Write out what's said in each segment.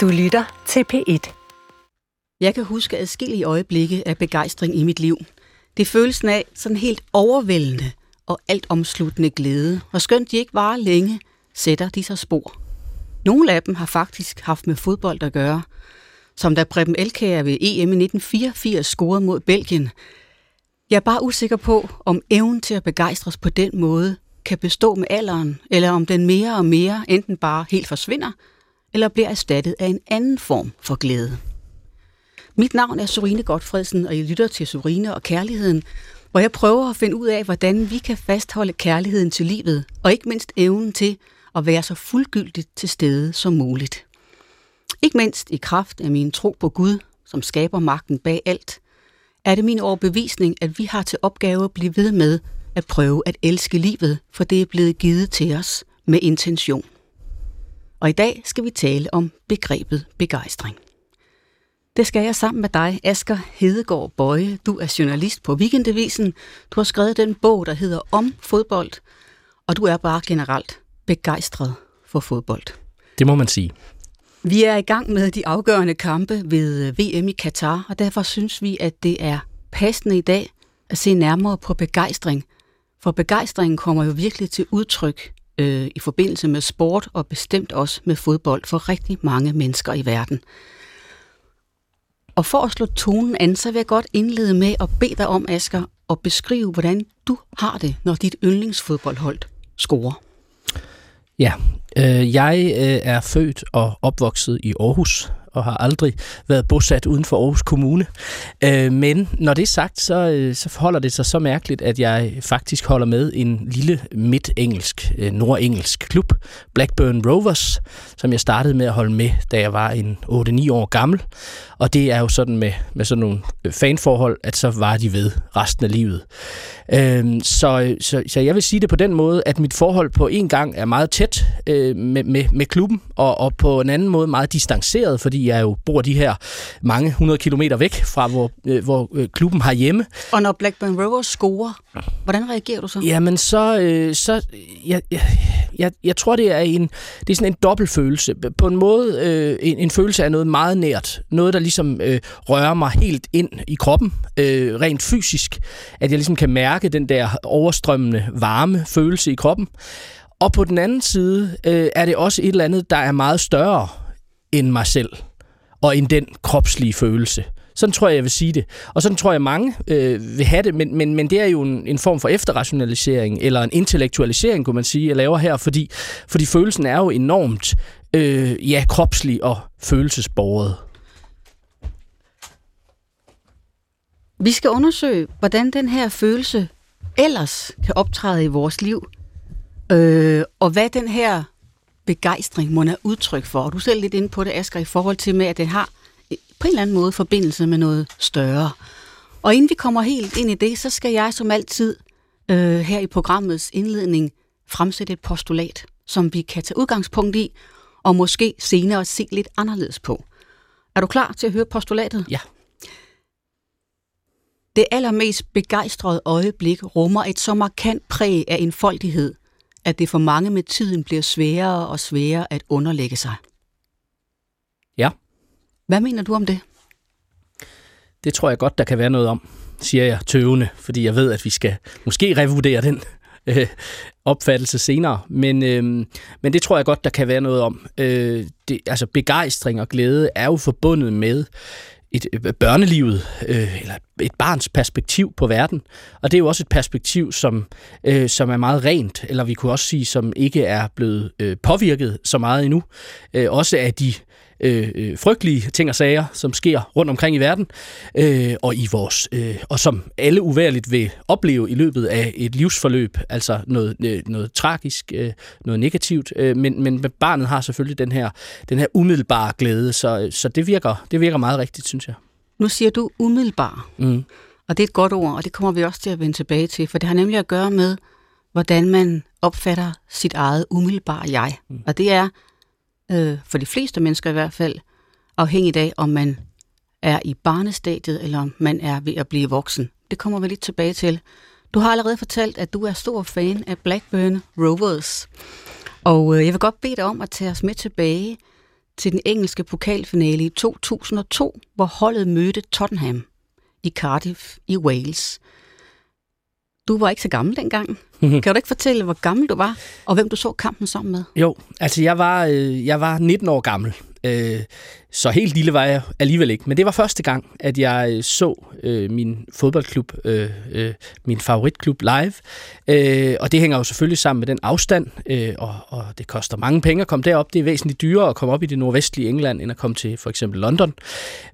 Du lytter til P1. Jeg kan huske adskillige øjeblikke af begejstring i mit liv. Det følelsen af sådan helt overvældende og alt omsluttende glæde, og skønt de ikke varer længe, sætter de sig spor. Nogle af dem har faktisk haft med fodbold at gøre, som da Preben Elkær ved EM i 1984 scorede mod Belgien. Jeg er bare usikker på, om evnen til at begejstres på den måde kan bestå med alderen, eller om den mere og mere enten bare helt forsvinder, eller bliver erstattet af en anden form for glæde. Mit navn er Sorine Godfredsen, og jeg lytter til Sorine og Kærligheden, hvor jeg prøver at finde ud af, hvordan vi kan fastholde kærligheden til livet, og ikke mindst evnen til at være så fuldgyldigt til stede som muligt. Ikke mindst i kraft af min tro på Gud, som skaber magten bag alt, er det min overbevisning, at vi har til opgave at blive ved med at prøve at elske livet, for det er blevet givet til os med intention. Og i dag skal vi tale om begrebet begejstring. Det skal jeg sammen med dig, Asger Hedegaard Bøje. Du er journalist på Weekendavisen. Du har skrevet den bog, der hedder Om fodbold, og du er bare generelt begejstret for fodbold. Det må man sige. Vi er i gang med de afgørende kampe ved VM i Katar, og derfor synes vi, at det er passende i dag at se nærmere på begejstring. For begejstringen kommer jo virkelig til udtryk øh, i forbindelse med sport og bestemt også med fodbold for rigtig mange mennesker i verden. Og for at slå tonen an, så vil jeg godt indlede med at bede dig om, Asger, at beskrive, hvordan du har det, når dit yndlingsfodboldhold scorer. Ja, øh, jeg øh, er født og opvokset i Aarhus, og har aldrig været bosat uden for Aarhus Kommune. Øh, men når det er sagt, så, øh, så forholder det sig så mærkeligt, at jeg faktisk holder med en lille midt-engelsk, øh, nordengelsk klub, Blackburn Rovers, som jeg startede med at holde med, da jeg var en 8-9 år gammel. Og det er jo sådan med, med sådan nogle øh, fanforhold, at så var de ved resten af livet. Øh, så, så, så jeg vil sige det på den måde, at mit forhold på en gang er meget tæt øh, med, med, med klubben, og, og på en anden måde meget distanceret, fordi jeg jo bor de her mange hundrede kilometer væk fra, hvor, øh, hvor øh, klubben har hjemme. Og når Blackburn Rovers scorer, hvordan reagerer du så? Jamen så, øh, så jeg, jeg, jeg, jeg tror, det er en, det er sådan en dobbelt følelse. På en måde øh, en, en følelse af noget meget nært. Noget, der ligesom øh, rører mig helt ind i kroppen, øh, rent fysisk. At jeg ligesom kan mærke den der overstrømmende varme følelse i kroppen. Og på den anden side øh, er det også et eller andet, der er meget større end mig selv, og end den kropslige følelse. Sådan tror jeg, jeg vil sige det. Og sådan tror jeg, mange øh, vil have det, men, men, men det er jo en, en form for efterrationalisering, eller en intellektualisering, kunne man sige, jeg laver her, fordi, fordi følelsen er jo enormt øh, ja, kropslig og følelsesborget. Vi skal undersøge, hvordan den her følelse ellers kan optræde i vores liv, øh, og hvad den her begejstring må er udtryk for. Og du er selv lidt inde på det, Asger, i forhold til med, at den har på en eller anden måde forbindelse med noget større. Og inden vi kommer helt ind i det, så skal jeg som altid øh, her i programmets indledning fremsætte et postulat, som vi kan tage udgangspunkt i, og måske senere se lidt anderledes på. Er du klar til at høre postulatet? Ja. Det allermest begejstrede øjeblik rummer et så markant præg af enfoldighed, at det for mange med tiden bliver sværere og sværere at underlægge sig. Ja. Hvad mener du om det? Det tror jeg godt, der kan være noget om, siger jeg tøvende, fordi jeg ved, at vi skal måske revurdere den øh, opfattelse senere. Men, øh, men det tror jeg godt, der kan være noget om. Øh, det, altså begejstring og glæde er jo forbundet med et, øh, børnelivet, øh, eller et barns perspektiv på verden. Og det er jo også et perspektiv, som, øh, som er meget rent, eller vi kunne også sige, som ikke er blevet øh, påvirket så meget endnu. Øh, også af de øh, øh, frygtelige ting og sager, som sker rundt omkring i verden, øh, og i vores, øh, og som alle uværligt vil opleve i løbet af et livsforløb, altså noget, øh, noget tragisk, øh, noget negativt, øh, men, men barnet har selvfølgelig den her, den her umiddelbare glæde, så, så det, virker, det virker meget rigtigt, synes jeg. Nu siger du umiddelbar, mm. og det er et godt ord, og det kommer vi også til at vende tilbage til, for det har nemlig at gøre med, hvordan man opfatter sit eget umiddelbare jeg. Mm. Og det er øh, for de fleste mennesker i hvert fald, afhængigt af, om man er i barnestadiet, eller om man er ved at blive voksen. Det kommer vi lidt tilbage til. Du har allerede fortalt, at du er stor fan af Blackburn Rovers. Og øh, jeg vil godt bede dig om at tage os med tilbage til den engelske pokalfinale i 2002, hvor holdet mødte Tottenham i Cardiff i Wales. Du var ikke så gammel dengang. kan du ikke fortælle, hvor gammel du var, og hvem du så kampen sammen med? Jo, altså jeg var, øh, jeg var 19 år gammel. Øh, så helt lille var jeg alligevel ikke. Men det var første gang, at jeg øh, så øh, min fodboldklub, øh, øh, min favoritklub live. Øh, og det hænger jo selvfølgelig sammen med den afstand, øh, og, og det koster mange penge at komme derop. Det er væsentligt dyrere at komme op i det nordvestlige England, end at komme til for eksempel London.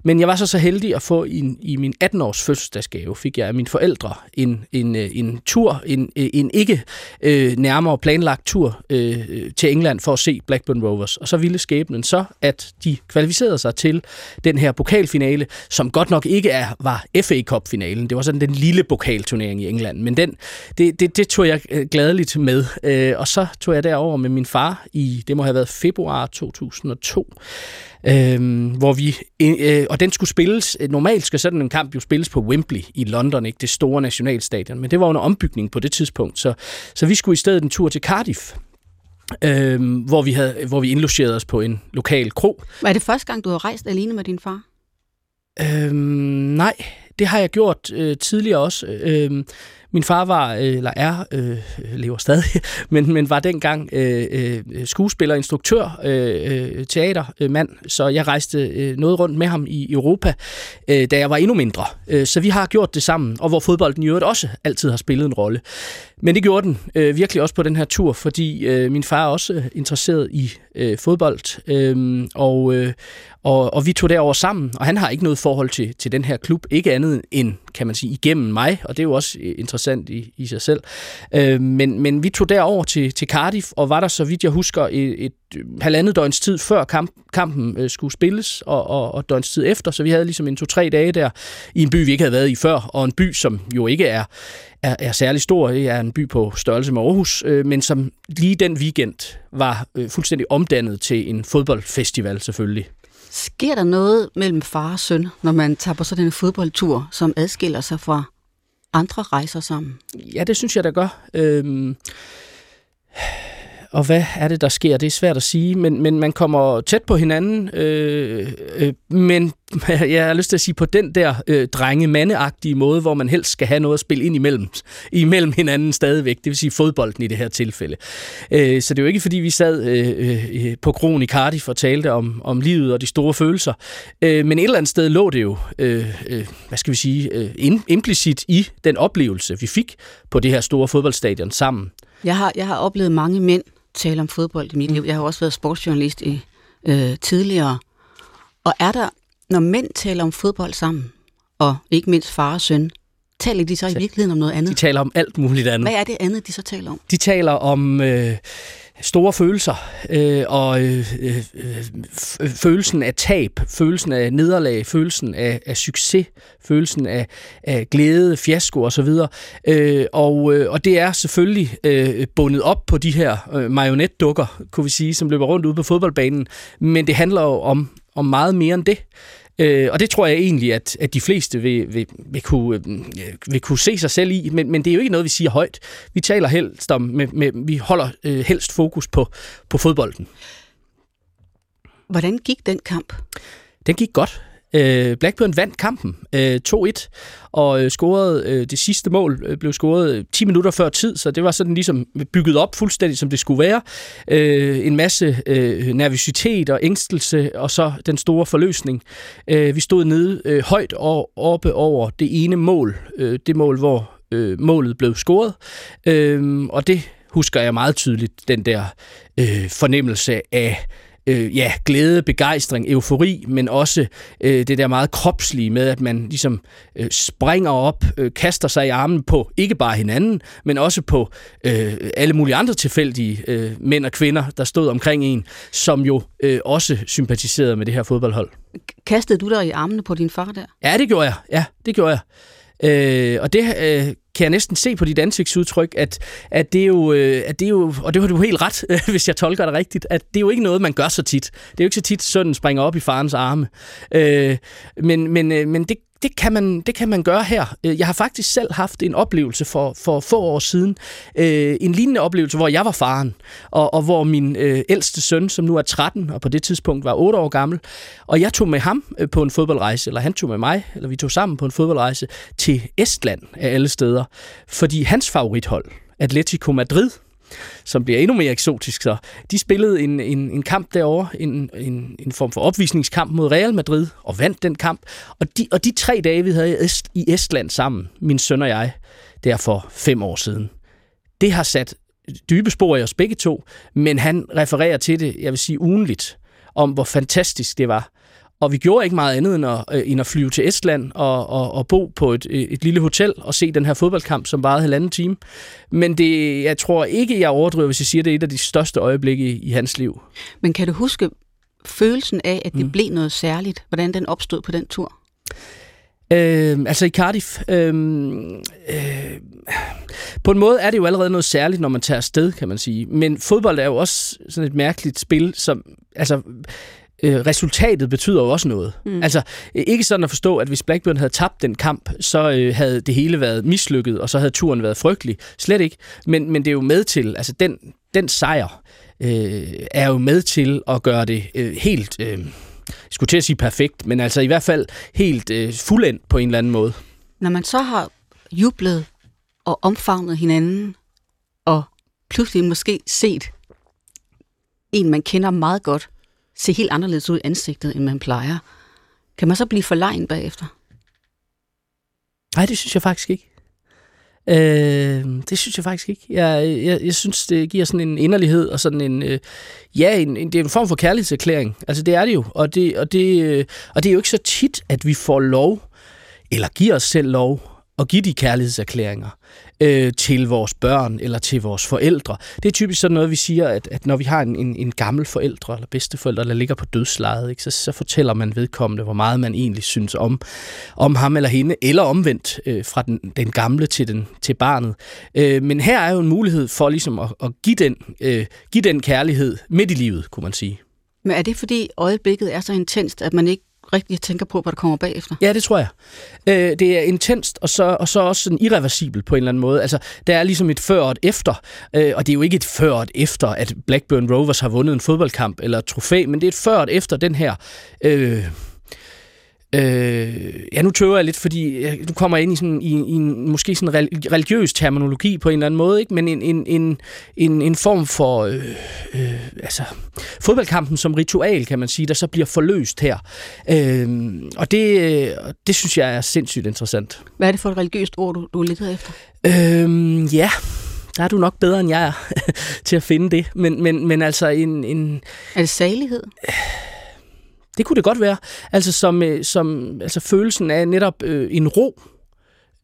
Men jeg var så så heldig at få en, i min 18-års fødselsdagsgave, fik jeg af mine forældre en, en, øh, en tur, en, øh, en ikke øh, nærmere planlagt tur øh, til England for at se Blackburn Rovers. Og så ville skæbnen så, at de kvalificerede sig til den her pokalfinale, som godt nok ikke er, var FA Cup-finalen. Det var sådan den lille pokalturnering i England, men den, det, det, det tog jeg øh, gladeligt med. Øh, og så tog jeg derover med min far i, det må have været februar 2002, øh, hvor vi, øh, øh, og den skulle spilles, øh, normalt skal sådan en kamp jo spilles på Wembley i London, ikke det store nationalstadion, men det var under ombygning på det tidspunkt, så, så vi skulle i stedet en tur til Cardiff, øh, hvor, vi havde, hvor vi indlogerede os på en lokal kro. Var det første gang, du har rejst alene med din far? Øh, nej, det har jeg gjort øh, tidligere også. Øh, min far var, øh, eller er, øh, lever stadig, men, men var dengang øh, øh, skuespiller, instruktør, øh, teatermand, så jeg rejste øh, noget rundt med ham i Europa, øh, da jeg var endnu mindre. Øh, så vi har gjort det sammen, og hvor fodbolden i øvrigt også altid har spillet en rolle. Men det gjorde den øh, virkelig også på den her tur, fordi øh, min far er også øh, interesseret i øh, fodbold, øh, og, øh, og, og vi tog derover sammen, og han har ikke noget forhold til, til den her klub, ikke andet end, kan man sige, igennem mig, og det er jo også øh, interessant i, i sig selv. Øh, men, men vi tog derover til, til Cardiff, og var der, så vidt jeg husker, et, et halvandet døgns tid før kamp, kampen øh, skulle spilles, og, og, og døgns tid efter, så vi havde ligesom en to-tre dage der i en by, vi ikke havde været i før, og en by, som jo ikke er, er, er særlig stor. Det er en by på størrelse med Aarhus, øh, men som lige den weekend var øh, fuldstændig omdannet til en fodboldfestival selvfølgelig. Sker der noget mellem far og søn, når man tager på sådan en fodboldtur, som adskiller sig fra andre rejser sammen? Ja, det synes jeg, der gør. Øhm og hvad er det, der sker? Det er svært at sige, men, men man kommer tæt på hinanden, øh, øh, men jeg har lyst til at sige på den der øh, drenge-mandeagtige måde, hvor man helst skal have noget at spille ind imellem, imellem hinanden stadigvæk, det vil sige fodbolden i det her tilfælde. Øh, så det er jo ikke, fordi vi sad øh, øh, på kronen i Cardiff og talte om, om livet og de store følelser, øh, men et eller andet sted lå det jo, øh, øh, hvad skal vi sige, øh, implicit i den oplevelse, vi fik på det her store fodboldstadion sammen. Jeg har, jeg har oplevet mange mænd, tale om fodbold i mit mm. liv. Jeg har også været sportsjournalist i, øh, tidligere. Og er der, når mænd taler om fodbold sammen, og ikke mindst far og søn, taler de så i virkeligheden om noget andet? De taler om alt muligt andet. Hvad er det andet, de så taler om? De taler om... Øh, store følelser, øh, og øh, øh, øh, følelsen af tab, følelsen af nederlag, følelsen af, af succes, følelsen af, af glæde, fiasko osv. Øh, og, øh, og det er selvfølgelig øh, bundet op på de her øh, marionetdukker, kunne vi sige, som løber rundt ude på fodboldbanen, men det handler jo om, om meget mere end det. Øh, og det tror jeg egentlig, at, at de fleste vil, vil, vil, kunne, øh, vil kunne se sig selv i, men, men det er jo ikke noget, vi siger højt. Vi taler helst om, med, med, vi holder øh, helst fokus på, på fodbolden. Hvordan gik den kamp? Den gik godt. Øh, Blackburn vandt kampen øh, 2-1 og øh, scorede øh, det sidste mål øh, blev scoret øh, 10 minutter før tid, så det var sådan ligesom bygget op fuldstændig som det skulle være. Øh, en masse øh, nervøsitet og ængstelse og så den store forløsning. Øh, vi stod nede øh, højt og oppe over det ene mål, øh, det mål hvor øh, målet blev scoret, øh, og det husker jeg meget tydeligt den der øh, fornemmelse af øh, ja, glæde, begejstring, eufori, men også øh, det der meget kropslige med, at man ligesom øh, springer op, øh, kaster sig i armen på ikke bare hinanden, men også på øh, alle mulige andre tilfældige øh, mænd og kvinder, der stod omkring en, som jo øh, også sympatiserede med det her fodboldhold. Kastede du dig i armene på din far der? Ja, det gjorde jeg. Ja, det gjorde jeg. Øh, og det øh, kan jeg næsten se på dit ansigtsudtryk, at, at, det er jo, øh, at det er jo, og det har du helt ret, hvis jeg tolker det rigtigt, at det er jo ikke noget, man gør så tit. Det er jo ikke så tit, sønnen springer op i farens arme. Øh, men men, øh, men det, det kan, man, det kan man gøre her. Øh, jeg har faktisk selv haft en oplevelse for, for få år siden. Øh, en lignende oplevelse, hvor jeg var faren, og, og hvor min øh, ældste søn, som nu er 13, og på det tidspunkt var 8 år gammel, og jeg tog med ham øh, på en fodboldrejse, eller han tog med mig, eller vi tog sammen på en fodboldrejse til Estland af alle steder, fordi hans favorithold, Atletico Madrid, som bliver endnu mere eksotisk. Så de spillede en, en, en kamp derovre, en, en, en form for opvisningskamp mod Real Madrid, og vandt den kamp. Og de, og de tre dage, vi havde i, Est, i Estland sammen, min søn og jeg, der for fem år siden, det har sat dybe spor i os begge to, men han refererer til det, jeg vil sige ugenligt, om hvor fantastisk det var. Og vi gjorde ikke meget andet end at, øh, end at flyve til Estland og, og, og bo på et, et lille hotel og se den her fodboldkamp, som varede halvanden time. Men det, jeg tror ikke, jeg overdriver, hvis jeg siger, det er et af de største øjeblikke i, i hans liv. Men kan du huske følelsen af, at det mm. blev noget særligt? Hvordan den opstod på den tur? Øh, altså i Cardiff, øh, øh, på en måde er det jo allerede noget særligt, når man tager afsted, kan man sige. Men fodbold er jo også sådan et mærkeligt spil, som, altså, øh, resultatet betyder jo også noget. Mm. Altså, ikke sådan at forstå, at hvis Blackburn havde tabt den kamp, så øh, havde det hele været mislykket, og så havde turen været frygtelig. Slet ikke. Men, men det er jo med til, altså den, den sejr øh, er jo med til at gøre det øh, helt, øh, jeg skulle til at sige perfekt, men altså i hvert fald helt øh, fuldendt på en eller anden måde. Når man så har jublet og omfavnet hinanden, og pludselig måske set en, man kender meget godt, se helt anderledes ud i ansigtet, end man plejer. Kan man så blive forlegen bagefter? Nej, det synes jeg faktisk ikke. Øh, det synes jeg faktisk ikke. Jeg, jeg, jeg synes, det giver sådan en inderlighed og sådan en... Øh, ja, en, en, det er en form for kærlighedserklæring. Altså, det er det jo. Og det, og, det, øh, og det er jo ikke så tit, at vi får lov, eller giver os selv lov, at give de kærlighedserklæringer øh, til vores børn eller til vores forældre. Det er typisk sådan noget, vi siger, at, at når vi har en, en, en gammel forældre eller bedsteforældre, der ligger på dødslejet, ikke, så, så fortæller man vedkommende, hvor meget man egentlig synes om, om ham eller hende, eller omvendt øh, fra den, den gamle til, den, til barnet. Øh, men her er jo en mulighed for ligesom at, at give, den, øh, give den kærlighed midt i livet, kunne man sige. Men er det fordi øjeblikket er så intenst, at man ikke rigtig tænker på, hvad der kommer bagefter. Ja, det tror jeg. Øh, det er intenst, og så, og så også sådan irreversibelt på en eller anden måde. Altså, der er ligesom et før og et efter, øh, og det er jo ikke et før og et efter, at Blackburn Rovers har vundet en fodboldkamp eller et trofæ, men det er et før og et efter den her... Øh, Øh, ja, nu tøver jeg lidt, fordi du kommer ind i, sådan, i, i en måske sådan religiøs terminologi på en eller anden måde, ikke? men en, en, en, en, en form for øh, øh, altså, fodboldkampen som ritual, kan man sige, der så bliver forløst her. Øh, og det, det synes jeg er sindssygt interessant. Hvad er det for et religiøst ord, du, du leder efter? Øh, ja, der er du nok bedre end jeg er til at finde det. Men, men, men altså en, en... Er det salighed? Det kunne det godt være. Altså som, øh, som altså følelsen af netop øh, en ro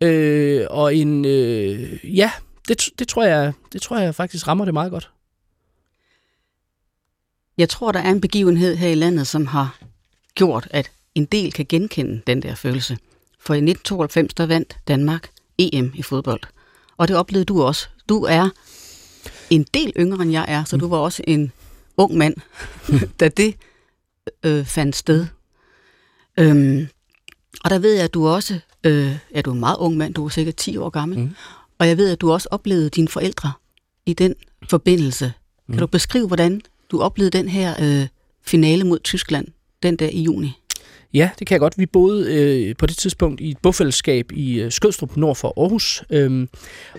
øh, og en øh, ja, det, det tror jeg det tror jeg faktisk rammer det meget godt. Jeg tror der er en begivenhed her i landet som har gjort at en del kan genkende den der følelse. For i 1992 der vandt Danmark EM i fodbold. Og det oplevede du også. Du er en del yngre end jeg er, så du var også en ung mand, da det øh, fandt sted. Øhm, og der ved jeg, at du også, øh, ja, du er en meget ung mand, du er sikkert 10 år gammel, mm. og jeg ved, at du også oplevede dine forældre i den forbindelse. Kan mm. du beskrive, hvordan du oplevede den her øh, finale mod Tyskland, den der i juni? Ja, det kan jeg godt. Vi boede øh, på det tidspunkt i et bofællesskab i øh, Skødstrup nord for Aarhus, øhm,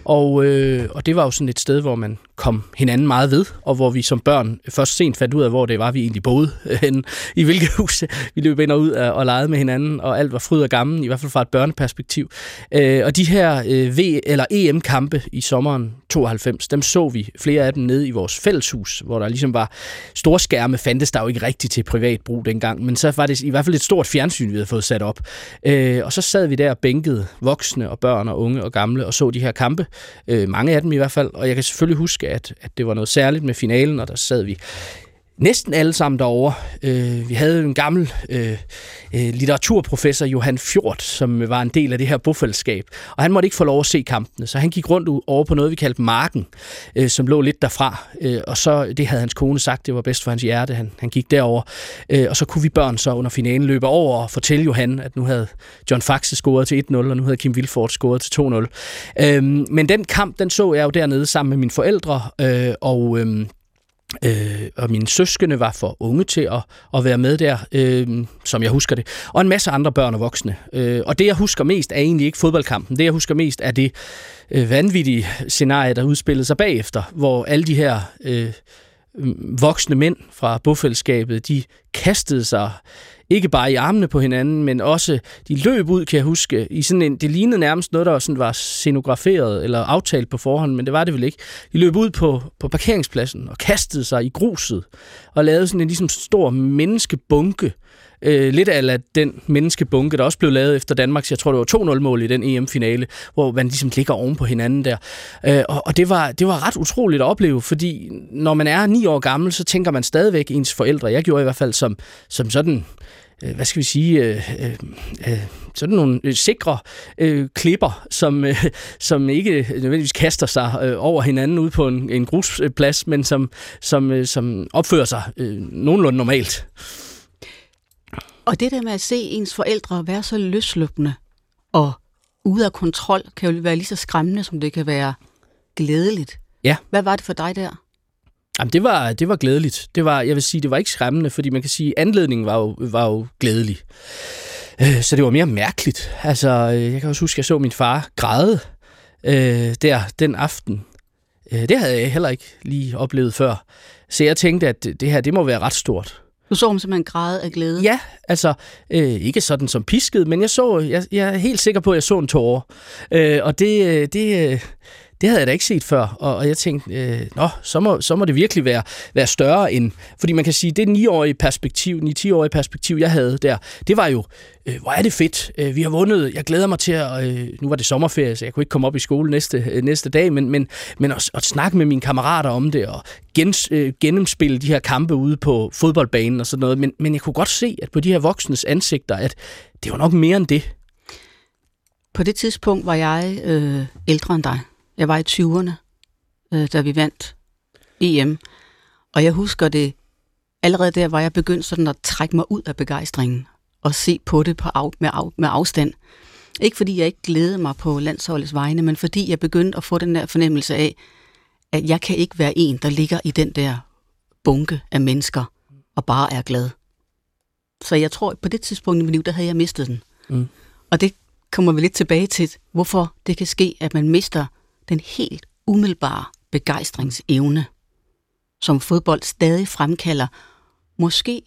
og, øh, og det var jo sådan et sted, hvor man kom hinanden meget ved, og hvor vi som børn først sent fandt ud af, hvor det var, vi egentlig boede, henne, i hvilket hus vi løb ind og ud af, og legede med hinanden, og alt var fryd og gammel, i hvert fald fra et børneperspektiv. Øh, og de her øh, V- eller EM-kampe i sommeren 92, dem så vi flere af dem nede i vores fælleshus, hvor der ligesom var store skærme, fandtes der jo ikke rigtigt til privat brug dengang, men så var det i hvert fald et stort fjernsyn, vi havde fået sat op. Øh, og så sad vi der bænket voksne og børn og unge og gamle og så de her kampe, øh, mange af dem i hvert fald, og jeg kan selvfølgelig huske, at, at det var noget særligt med finalen, og der sad vi næsten alle sammen derovre. Øh, vi havde en gammel øh, øh litteraturprofessor, Johan Fjort, som var en del af det her bofællesskab. Og han måtte ikke få lov at se kampene, så han gik rundt over på noget, vi kaldte Marken, øh, som lå lidt derfra. Øh, og så, det havde hans kone sagt, det var bedst for hans hjerte, han, han gik derover. Øh, og så kunne vi børn så under finalen løbe over og fortælle Johan, at nu havde John Faxe scoret til 1-0, og nu havde Kim Vilfort scoret til 2-0. Øh, men den kamp, den så jeg jo dernede sammen med mine forældre, øh, og... Øh, Øh, og mine søskende var for unge til at, at være med der, øh, som jeg husker det. Og en masse andre børn og voksne. Øh, og det, jeg husker mest, er egentlig ikke fodboldkampen. Det, jeg husker mest, er det øh, vanvittige scenarie, der udspillede sig bagefter, hvor alle de her øh, voksne mænd fra bofællesskabet, de kastede sig ikke bare i armene på hinanden, men også, de løb ud, kan jeg huske, i sådan en, det lignede nærmest noget, der sådan var scenograferet eller aftalt på forhånd, men det var det vel ikke. De løb ud på, på parkeringspladsen og kastede sig i gruset og lavede sådan en ligesom stor menneskebunke, øh, lidt af den menneskebunke, der også blev lavet efter Danmarks, jeg tror det var 2-0-mål i den EM-finale, hvor man ligesom ligger oven på hinanden der. Øh, og og det, var, det var ret utroligt at opleve, fordi når man er ni år gammel, så tænker man stadigvæk ens forældre. Jeg gjorde i hvert fald som, som sådan øh, hvad skal vi sige, øh, øh, øh sådan nogle øh, sikre øh, klipper, som, øh, som ikke nødvendigvis kaster sig øh, over hinanden ude på en, en grusplads, men som, som, øh, som opfører sig øh, nogenlunde normalt. Og det der med at se ens forældre være så løsløbende og ude af kontrol, kan jo være lige så skræmmende, som det kan være glædeligt. Ja. Hvad var det for dig der? Jamen, det var, det var glædeligt. Det var, jeg vil sige, det var ikke skræmmende, fordi man kan sige, at anledningen var jo, var jo glædelig. Øh, så det var mere mærkeligt. Altså, øh, jeg kan også huske, at jeg så min far græde øh, der den aften. Øh, det havde jeg heller ikke lige oplevet før. Så jeg tænkte, at det her, det må være ret stort. Du så ham simpelthen græde af glæde? Ja, altså øh, ikke sådan som pisket, men jeg så, jeg, jeg er helt sikker på, at jeg så en tårer. Øh, og det, øh, det, øh, det havde jeg da ikke set før, og, og jeg tænkte, øh, nå, så må, så må det virkelig være, være større end... Fordi man kan sige, det 9-årige perspektiv, 9-10-årige perspektiv, jeg havde der, det var jo, øh, hvor er det fedt, øh, vi har vundet, jeg glæder mig til at... Øh, nu var det sommerferie, så jeg kunne ikke komme op i skole næste, øh, næste dag, men, men, men at, at snakke med mine kammerater om det, og gens, øh, gennemspille de her kampe ude på fodboldbanen og sådan noget. Men, men jeg kunne godt se, at på de her voksnes ansigter, at det var nok mere end det. På det tidspunkt var jeg øh, ældre end dig. Jeg var i 20'erne, øh, da vi vandt EM. Og jeg husker det, allerede der var jeg begyndt sådan at trække mig ud af begejstringen og se på det på af, med, af, med afstand. Ikke fordi jeg ikke glædede mig på landsholdets vegne, men fordi jeg begyndte at få den der fornemmelse af, at jeg kan ikke være en, der ligger i den der bunke af mennesker og bare er glad. Så jeg tror, at på det tidspunkt i mit liv, der havde jeg mistet den. Mm. Og det kommer vi lidt tilbage til, hvorfor det kan ske, at man mister den helt umiddelbare begejstringsevne, som fodbold stadig fremkalder, måske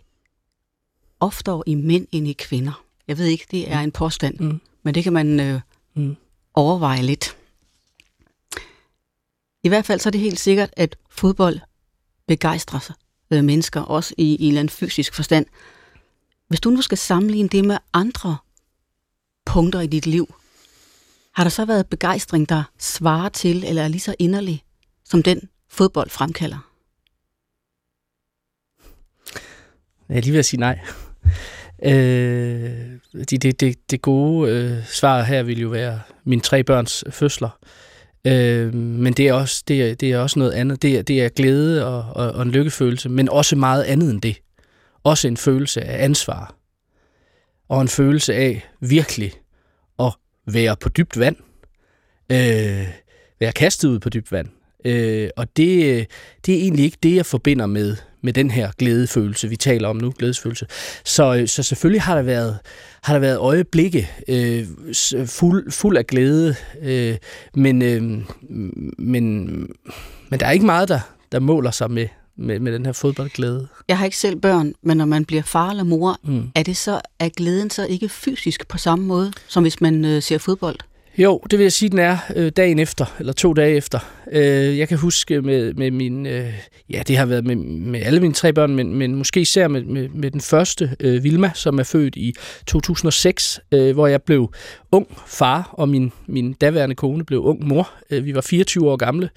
oftere i mænd end i kvinder. Jeg ved ikke, det er en påstand, mm. men det kan man øh, mm. overveje lidt. I hvert fald så er det helt sikkert, at fodbold begejstrer sig øh, mennesker, også i, i en eller anden fysisk forstand. Hvis du nu skal sammenligne det med andre punkter i dit liv, har der så været begejstring, der svarer til eller er lige så inderlig, som den fodbold fremkalder? Jeg er lige ved at sige nej. Øh, det, det, det, det gode øh, svar her vil jo være mine tre børns fødsler. Øh, men det er, også, det, er, det er også noget andet. Det er, det er glæde og, og, og en lykkefølelse, men også meget andet end det. Også en følelse af ansvar. Og en følelse af virkelig være på dybt vand, øh, være kastet ud på dybt vand. Øh, og det, det er egentlig ikke det, jeg forbinder med, med den her glædefølelse, vi taler om nu, glædesfølelse. Så, så selvfølgelig har der været, har der været øjeblikke øh, fuld, fuld af glæde, øh, men, øh, men, men der er ikke meget, der, der måler sig med, med, med den her fodboldglæde. Jeg har ikke selv børn, men når man bliver far eller mor, mm. er det så er glæden så ikke fysisk på samme måde, som hvis man øh, ser fodbold? Jo, det vil jeg sige, den er øh, dagen efter, eller to dage efter. Øh, jeg kan huske med, med min, øh, ja, det har været med, med alle mine tre børn, men, men måske især med, med, med den første, øh, Vilma, som er født i 2006, øh, hvor jeg blev ung far, og min, min daværende kone blev ung mor. Øh, vi var 24 år gamle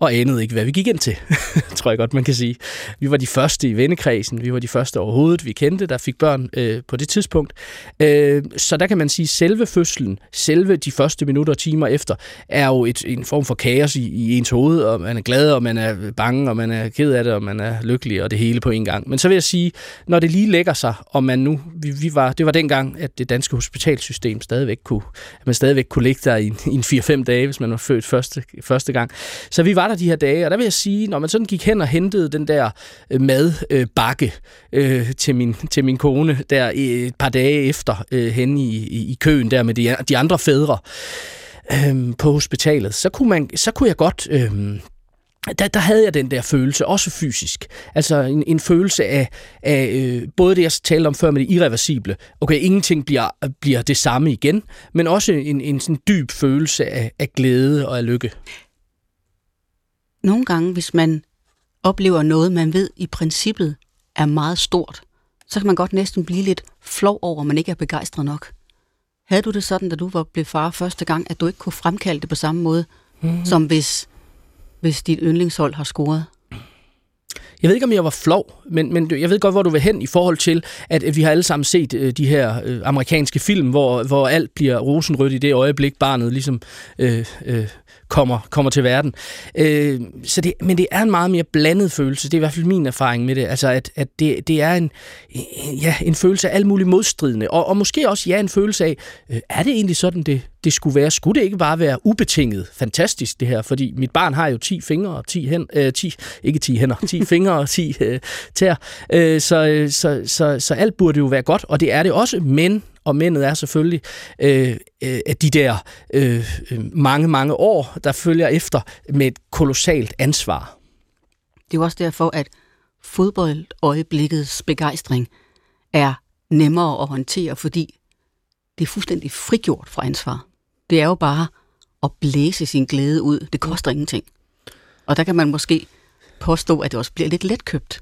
og anede ikke, hvad vi gik ind til, tror jeg godt, man kan sige. Vi var de første i vennekredsen, vi var de første overhovedet, vi kendte, der fik børn øh, på det tidspunkt. Øh, så der kan man sige, at selve fødslen, selve de første minutter og timer efter, er jo et, en form for kaos i, i ens hoved, og man er glad, og man er bange, og man er ked af det, og man er lykkelig, og det hele på en gang. Men så vil jeg sige, når det lige lægger sig, og man nu, vi, vi var, det var dengang, at det danske hospitalsystem stadigvæk kunne, at man stadigvæk kunne ligge der i, i en 4-5 dage, hvis man var født første, første gang. Så vi var der de her dage, og der vil jeg sige, når man sådan gik hen og hentede den der øh, madbakke øh, øh, til, min, til min kone, der et par dage efter øh, hen i, i, i køen der med de, de andre fædre, øh, på hospitalet, så kunne, man, så kunne jeg godt øh, der, der havde jeg den der følelse, også fysisk. Altså en, en følelse af, af øh, både det, jeg talte om før med det irreversible. Okay, ingenting bliver, bliver det samme igen, men også en, en sådan dyb følelse af, af glæde og af lykke. Nogle gange, hvis man oplever noget, man ved i princippet er meget stort, så kan man godt næsten blive lidt flov over, at man ikke er begejstret nok. Havde du det sådan, da du var blevet far første gang, at du ikke kunne fremkalde det på samme måde, mm-hmm. som hvis hvis dit yndlingshold har scoret? Jeg ved ikke, om jeg var flov, men, men jeg ved godt, hvor du vil hen i forhold til, at vi har alle sammen set øh, de her øh, amerikanske film, hvor, hvor alt bliver rosenrødt i det øjeblik, barnet ligesom øh, øh, kommer, kommer til verden. Øh, så det, men det er en meget mere blandet følelse. Det er i hvert fald min erfaring med det. Altså, at, at det, det er en, ja, en følelse af alt muligt modstridende. Og, og måske også ja, en følelse af, øh, er det egentlig sådan, det, det skulle være? Skulle det ikke bare være ubetinget fantastisk, det her? Fordi mit barn har jo 10 fingre og 10 hænder, øh, 10, ikke 10 hænder, 10 fingre og 10 øh, tær. Øh, så, øh, så, så, så alt burde jo være godt, og det er det også, men og mændet er selvfølgelig øh, øh, de der øh, mange, mange år, der følger efter med et kolossalt ansvar. Det er jo også derfor, at fodboldøjeblikkets begejstring er nemmere at håndtere, fordi det er fuldstændig frigjort fra ansvar. Det er jo bare at blæse sin glæde ud. Det koster ingenting. Og der kan man måske påstå, at det også bliver lidt letkøbt.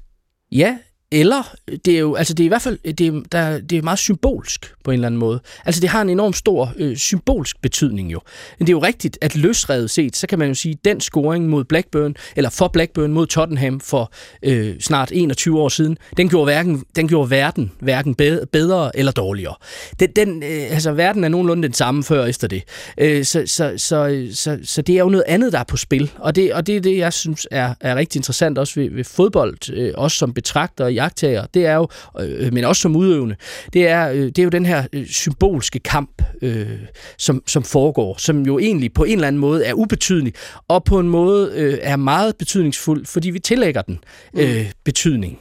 Ja, eller det er jo, altså det er i hvert fald, det er, der, det er meget symbolsk på en eller anden måde. Altså det har en enorm stor øh, symbolsk betydning jo. Men det er jo rigtigt, at løsredet set, så kan man jo sige, at den scoring mod Blackburn, eller for Blackburn mod Tottenham for øh, snart 21 år siden, den gjorde, hverken, den gjorde verden hverken bedre eller dårligere. Den, den, øh, altså verden er nogenlunde den samme før og efter det. Øh, så, så, så, så, så det er jo noget andet, der er på spil. Og det, og det er det, jeg synes er, er rigtig interessant også ved, ved fodbold, øh, også som betragter jagttager, det er jo, øh, men også som udøvende, det er, øh, det er jo den her øh, symbolske kamp, øh, som, som foregår, som jo egentlig på en eller anden måde er ubetydelig, og på en måde øh, er meget betydningsfuld, fordi vi tillægger den øh, mm. betydning.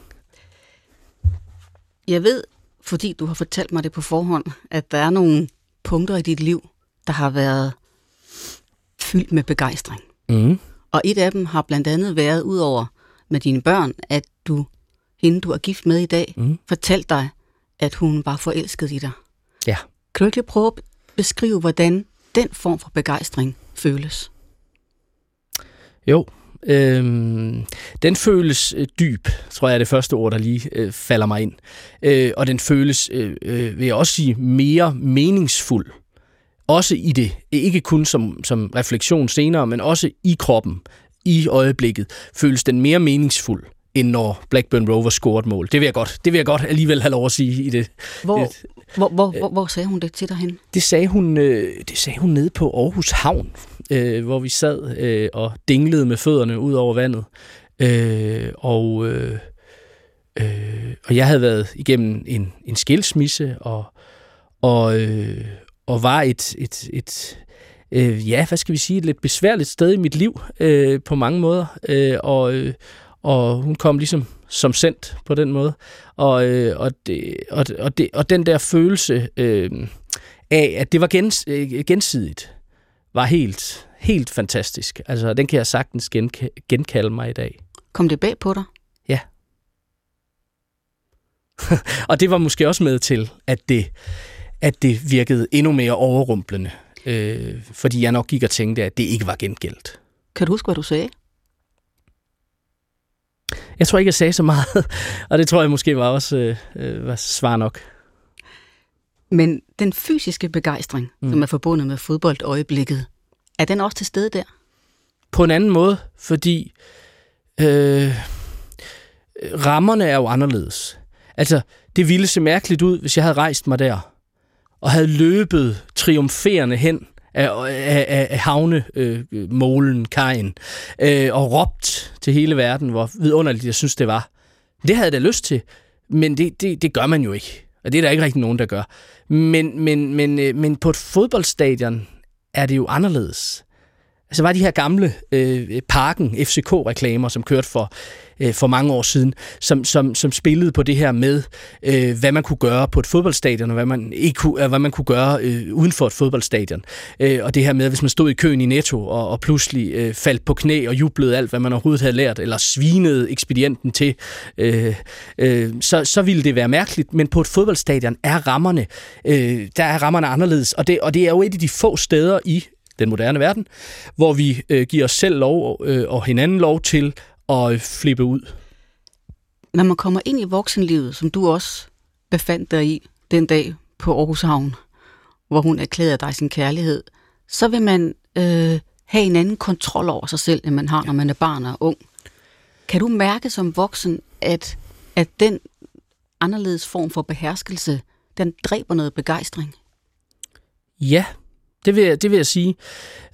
Jeg ved, fordi du har fortalt mig det på forhånd, at der er nogle punkter i dit liv, der har været fyldt med begejstring. Mm. Og et af dem har blandt andet været, udover med dine børn, at du hende du er gift med i dag, mm. fortalte dig, at hun var forelsket i dig. Ja. Kan du ikke prøve at beskrive, hvordan den form for begejstring føles? Jo, Øhm, den føles øh, dyb, tror jeg er det første ord, der lige øh, falder mig ind. Øh, og den føles, øh, øh, vil jeg også sige, mere meningsfuld. Også i det, ikke kun som, som refleksion senere, men også i kroppen, i øjeblikket, føles den mere meningsfuld end når Blackburn Rovers scorede et mål. Det vil jeg godt, det vil jeg godt alligevel have lov at sige i det. Hvor, det, hvor, hvor, hvor, hvor sagde hun det til dig hen? Det sagde hun, øh, det sagde hun nede på Aarhus Havn, øh, hvor vi sad øh, og dinglede med fødderne ud over vandet. Øh, og, øh, øh, og jeg havde været igennem en, en skilsmisse og, og, øh, og var et, et, et øh, ja, hvad skal vi sige, et lidt besværligt sted i mit liv øh, på mange måder. Øh, og, øh, og hun kom ligesom som sendt på den måde. Og, øh, og, det, og, og, det, og den der følelse øh, af, at det var gens, øh, gensidigt, var helt, helt fantastisk. Altså, den kan jeg sagtens genka- genkalde mig i dag. Kom det bag på dig? Ja. og det var måske også med til, at det, at det virkede endnu mere overrumplende. Øh, fordi jeg nok gik og tænkte, at det ikke var gengældt. Kan du huske, hvad du sagde? Jeg tror ikke, jeg sagde så meget, og det tror jeg måske var også øh, øh, var svar nok. Men den fysiske begejstring, mm. som er forbundet med fodboldøjeblikket, er den også til stede der? på en anden måde, fordi øh, rammerne er jo anderledes. Altså, det ville se mærkeligt ud, hvis jeg havde rejst mig der, og havde løbet triumferende hen af, af, af havnemålen, øh, kajen, øh, og råbt til hele verden, hvor vidunderligt jeg synes, det var. Det havde jeg da lyst til, men det, det, det gør man jo ikke. Og det er der ikke rigtig nogen, der gør. Men, men, men, øh, men på et fodboldstadion er det jo anderledes. Altså var de her gamle øh, Parken FCK-reklamer, som kørte for, øh, for mange år siden, som, som, som spillede på det her med, øh, hvad man kunne gøre på et fodboldstadion, og hvad man, ikke kunne, øh, hvad man kunne gøre øh, uden for et fodboldstadion. Øh, og det her med, hvis man stod i køen i Netto, og, og pludselig øh, faldt på knæ og jublede alt, hvad man overhovedet havde lært, eller svinede ekspedienten til, øh, øh, så, så ville det være mærkeligt. Men på et fodboldstadion er rammerne, øh, der er rammerne anderledes, og det, og det er jo et af de få steder i den moderne verden, hvor vi øh, giver os selv lov øh, og hinanden lov til at flippe ud. Når man kommer ind i voksenlivet, som du også befandt dig i den dag på Aarhus Havn, hvor hun erklærede dig sin kærlighed, så vil man øh, have en anden kontrol over sig selv, end man har, når man er barn og ung. Kan du mærke som voksen, at, at den anderledes form for beherskelse, den dræber noget begejstring? Ja, det vil, jeg, det vil jeg sige.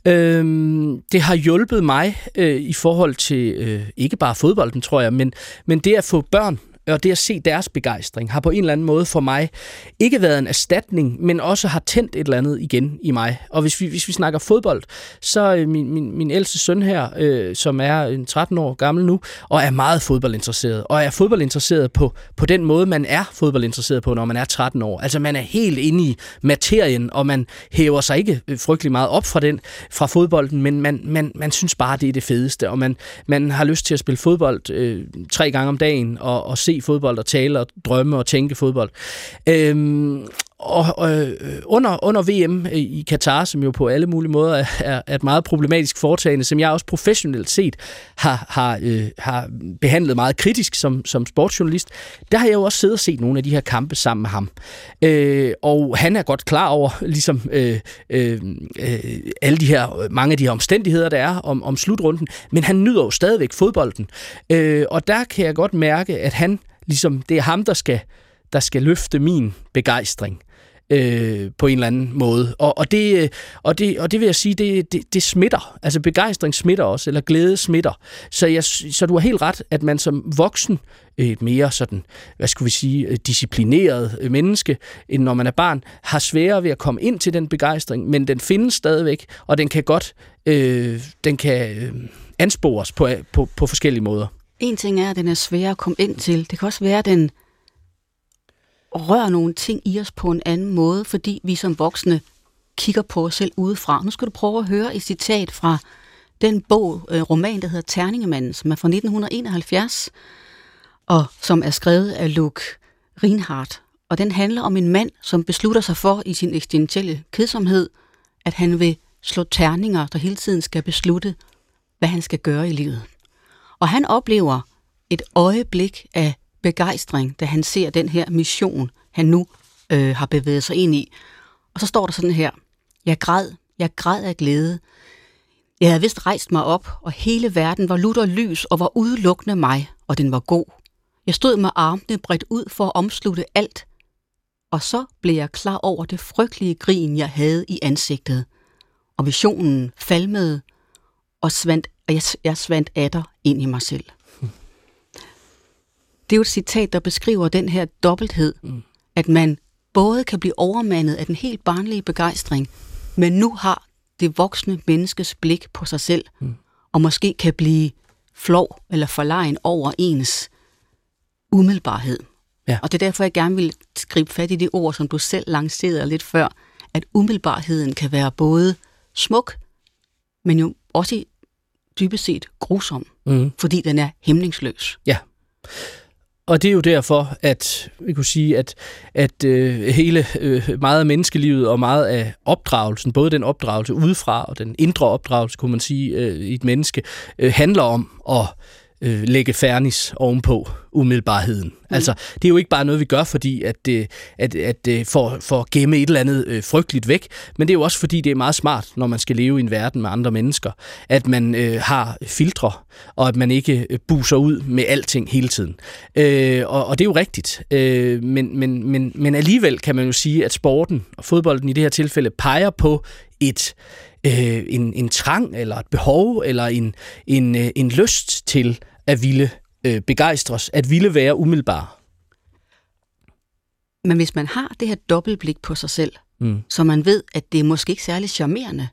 Øhm, det har hjulpet mig øh, i forhold til øh, ikke bare fodbolden, tror jeg, men, men det at få børn og det at se deres begejstring har på en eller anden måde for mig ikke været en erstatning, men også har tændt et eller andet igen i mig. Og hvis vi, hvis vi snakker fodbold, så øh, min, min, min ældste søn her, øh, som er en 13 år gammel nu, og er meget fodboldinteresseret, og er fodboldinteresseret på, på den måde, man er fodboldinteresseret på, når man er 13 år. Altså man er helt inde i materien, og man hæver sig ikke øh, frygtelig meget op fra den, fra fodbolden, men man, man, man synes bare, det er det fedeste, og man, man har lyst til at spille fodbold øh, tre gange om dagen, og, og se fodbold og tale og drømme og tænke fodbold. Øhm, og og øh, under, under VM øh, i Katar, som jo på alle mulige måder er, er et meget problematisk foretagende, som jeg også professionelt set har, har, øh, har behandlet meget kritisk som, som sportsjournalist, der har jeg jo også siddet og set nogle af de her kampe sammen med ham. Øh, og han er godt klar over ligesom øh, øh, øh alle de her, mange af de her omstændigheder, der er om, om slutrunden, men han nyder jo stadigvæk fodbolden. Øh, og der kan jeg godt mærke, at han ligesom, det er ham, der skal, der skal løfte min begejstring øh, på en eller anden måde. Og, og, det, øh, og, det, og det vil jeg sige, det, det, det smitter. Altså begejstring smitter også, eller glæde smitter. Så, jeg, så du har helt ret, at man som voksen, et mere sådan, hvad skulle vi sige, øh, disciplineret øh, menneske, end når man er barn, har sværere ved at komme ind til den begejstring, men den findes stadigvæk, og den kan godt, øh, den kan øh, anspores på, på, på forskellige måder. En ting er, at den er svær at komme ind til. Det kan også være, at den rører nogle ting i os på en anden måde, fordi vi som voksne kigger på os selv udefra. Nu skal du prøve at høre et citat fra den bog, øh, roman, der hedder Terningemanden, som er fra 1971, og som er skrevet af Luke Reinhardt. Og den handler om en mand, som beslutter sig for i sin eksistentielle kedsomhed, at han vil slå terninger, der hele tiden skal beslutte, hvad han skal gøre i livet. Og han oplever et øjeblik af begejstring, da han ser den her mission, han nu øh, har bevæget sig ind i. Og så står der sådan her, jeg græd, jeg græd af glæde. Jeg havde vist rejst mig op, og hele verden var lutter lys og var udelukkende mig, og den var god. Jeg stod med armene bredt ud for at omslutte alt, og så blev jeg klar over det frygtelige grin, jeg havde i ansigtet. Og visionen falmede, og, svandt, og jeg, jeg svandt atter ind i mig selv. Det er jo et citat, der beskriver den her dobbelthed, mm. at man både kan blive overmandet af den helt barnlige begejstring, men nu har det voksne menneskes blik på sig selv, mm. og måske kan blive flov eller forlegen over ens umiddelbarhed. Ja. Og det er derfor, jeg gerne vil skrive fat i det ord, som du selv lancerede lidt før, at umiddelbarheden kan være både smuk, men jo også dybest set grusom, mm. fordi den er hæmningsløs. Ja. Og det er jo derfor, at vi kunne sige, at, at øh, hele øh, meget af menneskelivet og meget af opdragelsen, både den opdragelse udefra og den indre opdragelse, kunne man sige, øh, i et menneske, øh, handler om at øh, lægge fernis ovenpå umiddelbarheden. Mm. Altså, det er jo ikke bare noget, vi gør, fordi at, øh, at, at, at for, for at gemme et eller andet øh, frygteligt væk, men det er jo også fordi, det er meget smart, når man skal leve i en verden med andre mennesker, at man øh, har filtre, og at man ikke øh, buser ud med alting hele tiden. Øh, og, og det er jo rigtigt, øh, men, men, men, men alligevel kan man jo sige, at sporten og fodbolden i det her tilfælde peger på et øh, en, en trang eller et behov eller en, en, øh, en lyst til at ville øh, begejstres, at ville være umiddelbar. Men hvis man har det her dobbeltblik på sig selv, mm. så man ved, at det er måske ikke særlig charmerende,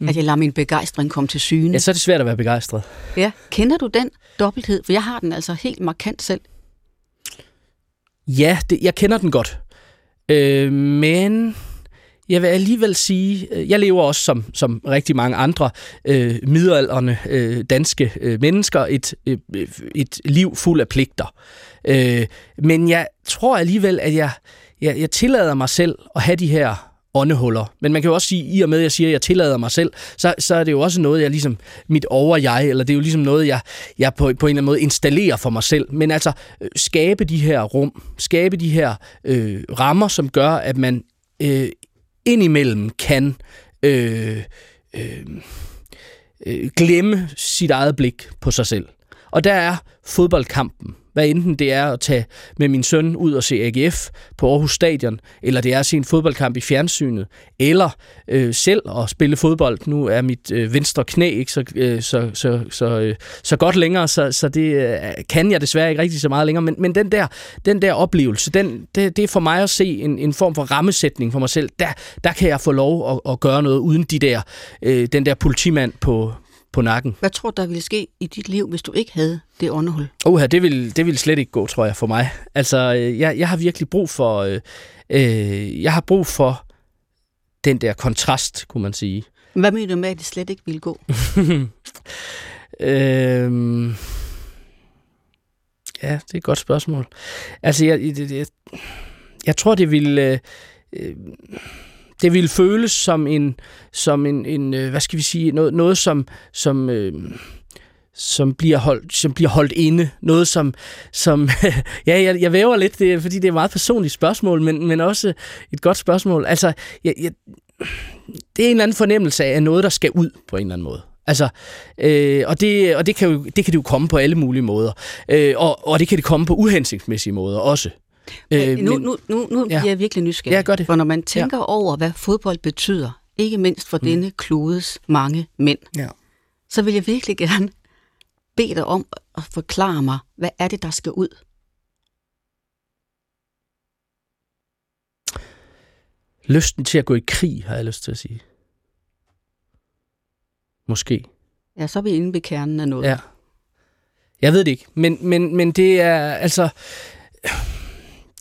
mm. at jeg lader min begejstring komme til syne. Ja, så er det svært at være begejstret. Ja, kender du den dobbelthed? For jeg har den altså helt markant selv. Ja, det, jeg kender den godt. Øh, men jeg vil alligevel sige, øh, jeg lever også som, som rigtig mange andre øh, middelalderne øh, danske øh, mennesker et, øh, øh, et liv fuld af pligter. Øh, men jeg tror alligevel, at jeg, jeg, jeg tillader mig selv at have de her åndehuller. Men man kan jo også sige, i og med at jeg siger, at jeg tillader mig selv, så, så er det jo også noget, jeg ligesom, mit over-jeg, eller det er jo ligesom noget, jeg, jeg på, på en eller anden måde installerer for mig selv. Men altså, øh, skabe de her rum, skabe de her øh, rammer, som gør, at man øh, indimellem kan øh, øh, øh, glemme sit eget blik på sig selv. Og der er fodboldkampen hvad enten det er at tage med min søn ud og se AGF på Aarhus Stadion, eller det er at se en fodboldkamp i fjernsynet, eller øh, selv at spille fodbold. Nu er mit øh, venstre knæ ikke så, øh, så, så, så, øh, så godt længere, så, så det øh, kan jeg desværre ikke rigtig så meget længere. Men, men den, der, den der oplevelse, den, det, det er for mig at se en, en form for rammesætning for mig selv. Der, der kan jeg få lov at, at gøre noget uden de der, øh, den der politimand på, på nakken. Hvad tror du, der ville ske i dit liv, hvis du ikke havde det underhul? Oha, det ville, det ville slet ikke gå, tror jeg, for mig. Altså, øh, jeg, jeg har virkelig brug for... Øh, øh, jeg har brug for den der kontrast, kunne man sige. Hvad mener du med, at det slet ikke ville gå? øhm, ja, det er et godt spørgsmål. Altså, jeg, jeg, jeg, jeg tror, det ville... Øh, øh det ville føles som en, som en, en øh, hvad skal vi sige, noget, noget som, som, øh, som bliver holdt, som bliver holdt inde. Noget som, som ja, jeg, jeg væver lidt, det, fordi det er et meget personligt spørgsmål, men, men også et godt spørgsmål. Altså, jeg, jeg, det er en eller anden fornemmelse af noget, der skal ud på en eller anden måde. Altså, øh, og det, og det, kan jo, det kan det jo komme på alle mulige måder. Øh, og, og det kan det komme på uhensigtsmæssige måder også. Øh, nu, nu, nu, nu ja. bliver jeg virkelig nysgerrig. Ja, gør det. For når man tænker ja. over, hvad fodbold betyder, ikke mindst for mm. denne klodes mange mænd, ja. så vil jeg virkelig gerne bede dig om at forklare mig, hvad er det, der skal ud? Lysten til at gå i krig, har jeg lyst til at sige. Måske. Ja, så er vi inde ved kernen af noget. Ja. Jeg ved det ikke, men, men, men det er altså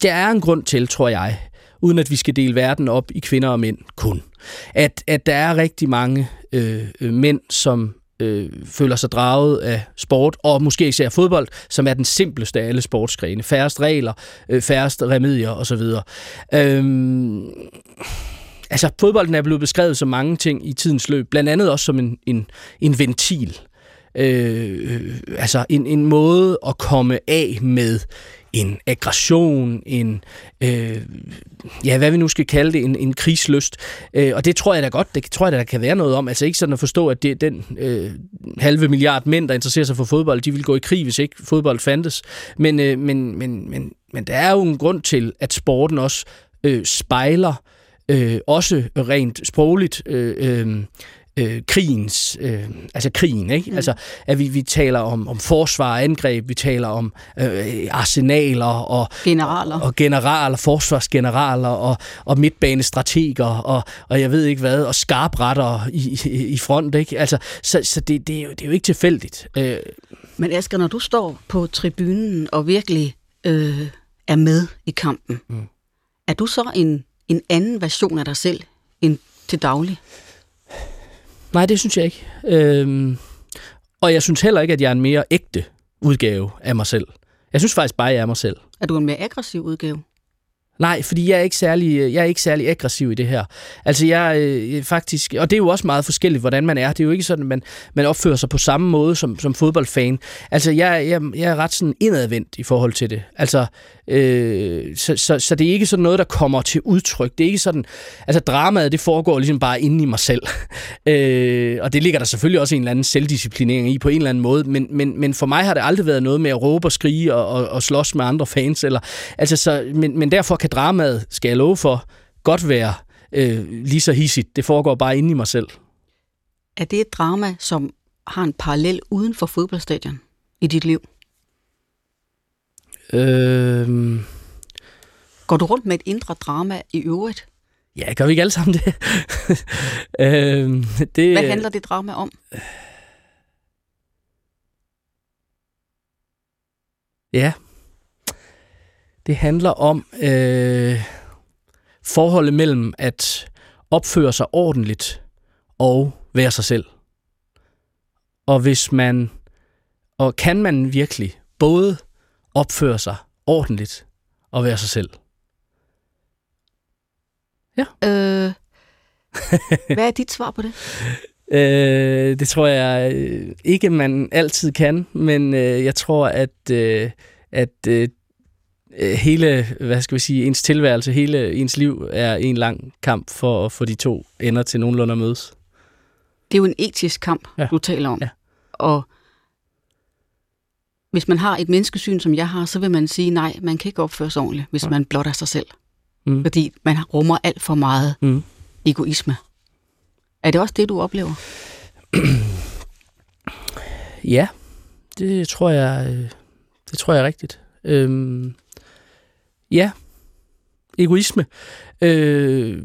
der er en grund til, tror jeg, uden at vi skal dele verden op i kvinder og mænd kun, at, at der er rigtig mange øh, øh mænd, som øh, føler sig draget af sport, og måske især fodbold, som er den simpleste af alle sportsgrene. Færrest regler, øh, færrest remedier osv. Øhm, altså, fodbolden er blevet beskrevet som mange ting i tidens løb, blandt andet også som en, en, en ventil. Øh, øh altså en, en måde at komme af med en aggression, en, øh, ja, hvad vi nu skal kalde det, en, en krigsløst. Øh, og det tror jeg da godt, det tror jeg da, der kan være noget om. Altså ikke sådan at forstå, at det den øh, halve milliard mænd, der interesserer sig for fodbold, de vil gå i krig, hvis ikke fodbold fandtes. Men, øh, men, men, men, men der er jo en grund til, at sporten også øh, spejler, øh, også rent sprogligt, øh, øh, øh, krigens, øh, altså krigen, ikke? Mm. Altså, at vi, vi taler om, om forsvar og angreb, vi taler om øh, arsenaler og generaler, og, og generaler, forsvarsgeneraler og, og midtbanestrateger og, og jeg ved ikke hvad, og skarpretter i, i, i front, ikke? Altså, så, så det, det, er jo, det er jo ikke tilfældigt. Øh. Men Asger, når du står på tribunen og virkelig øh, er med i kampen, mm. er du så en, en anden version af dig selv end til daglig? Nej, det synes jeg ikke. Øhm, og jeg synes heller ikke, at jeg er en mere ægte udgave af mig selv. Jeg synes faktisk bare, at jeg er mig selv. Er du en mere aggressiv udgave? Nej, fordi jeg er ikke særlig, jeg er ikke særlig aggressiv i det her. Altså jeg øh, faktisk, og det er jo også meget forskelligt, hvordan man er. Det er jo ikke sådan, at man, man opfører sig på samme måde som, som fodboldfan. Altså jeg, jeg, jeg er ret sådan indadvendt i forhold til det. Altså, øh, så, så, så det er ikke sådan noget, der kommer til udtryk. Det er ikke sådan, altså dramaet, det foregår ligesom bare inde i mig selv. øh, og det ligger der selvfølgelig også en eller anden selvdisciplinering i på en eller anden måde, men, men, men for mig har det aldrig været noget med at råbe og skrige og, og, og slås med andre fans. Eller, altså så, men, men derfor kan dramaet, skal jeg love for, godt være øh, lige så hissigt. Det foregår bare inde i mig selv. Er det et drama, som har en parallel uden for fodboldstadion i dit liv? Øh... Går du rundt med et indre drama i øvrigt? Ja, gør vi ikke alle sammen det? øh, det Hvad handler det drama om? Ja, det handler om øh, forholdet mellem at opføre sig ordentligt og være sig selv. Og hvis man, og kan man virkelig både opføre sig ordentligt og være sig selv? Ja. Øh, hvad er dit svar på det? Øh, det tror jeg øh, ikke, man altid kan, men øh, jeg tror, at, øh, at øh, hele, hvad skal vi sige, ens tilværelse, hele ens liv er en lang kamp for at få de to ender til nogenlunde at mødes. Det er jo en etisk kamp, ja. du taler om. Ja. Og hvis man har et menneskesyn, som jeg har, så vil man sige, nej, man kan ikke opføre sig ordentligt, hvis ja. man blot er sig selv. Mm. Fordi man rummer alt for meget mm. egoisme. Er det også det, du oplever? ja, det tror jeg, øh, det tror jeg er rigtigt. Øhm, ja, egoisme. Øh,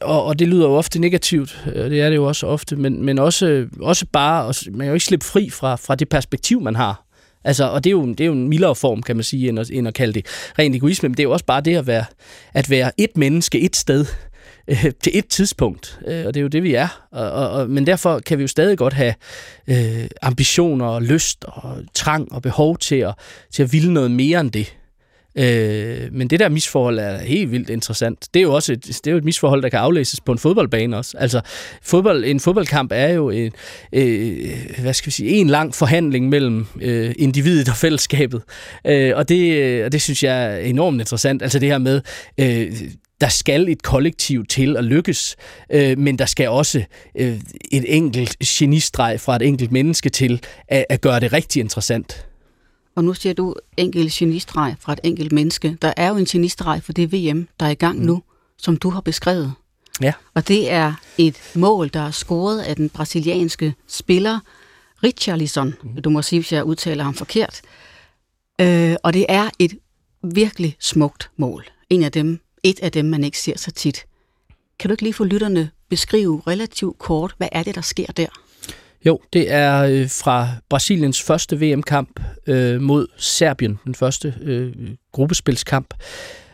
og, og det lyder jo ofte negativt, det er det jo også ofte, men, men også, også bare, man kan jo ikke slippe fri fra, fra det perspektiv, man har. Altså, og det er, jo, det er jo en mildere form, kan man sige, end at, end at kalde det ren egoisme, men det er jo også bare det at være, at være et menneske et sted, øh, til et tidspunkt, øh, og det er jo det, vi er. Og, og, og, men derfor kan vi jo stadig godt have øh, ambitioner og lyst og trang og behov til at, til at ville noget mere end det. Øh, men det der misforhold er helt vildt interessant. Det er jo også et, det er jo et misforhold, der kan aflæses på en fodboldbane også. Altså, fodbold, en fodboldkamp er jo en, øh, hvad skal vi sige, en lang forhandling mellem øh, individet og fællesskabet. Øh, og, det, øh, og det synes jeg er enormt interessant. Altså det her med, øh, der skal et kollektiv til at lykkes, øh, men der skal også øh, et enkelt genistreg fra et enkelt menneske til at, at gøre det rigtig interessant. Og nu siger du enkelt genistreg fra et enkelt menneske. Der er jo en genistreg for det VM, der er i gang mm. nu, som du har beskrevet. Ja. Og det er et mål, der er scoret af den brasilianske spiller Richarlison. Mm. Du må sige, hvis jeg udtaler ham forkert. Øh, og det er et virkelig smukt mål. En af dem, et af dem, man ikke ser så tit. Kan du ikke lige få lytterne beskrive relativt kort, hvad er det, der sker der? Jo, det er øh, fra Brasiliens første VM-kamp øh, mod Serbien, den første øh, gruppespilskamp.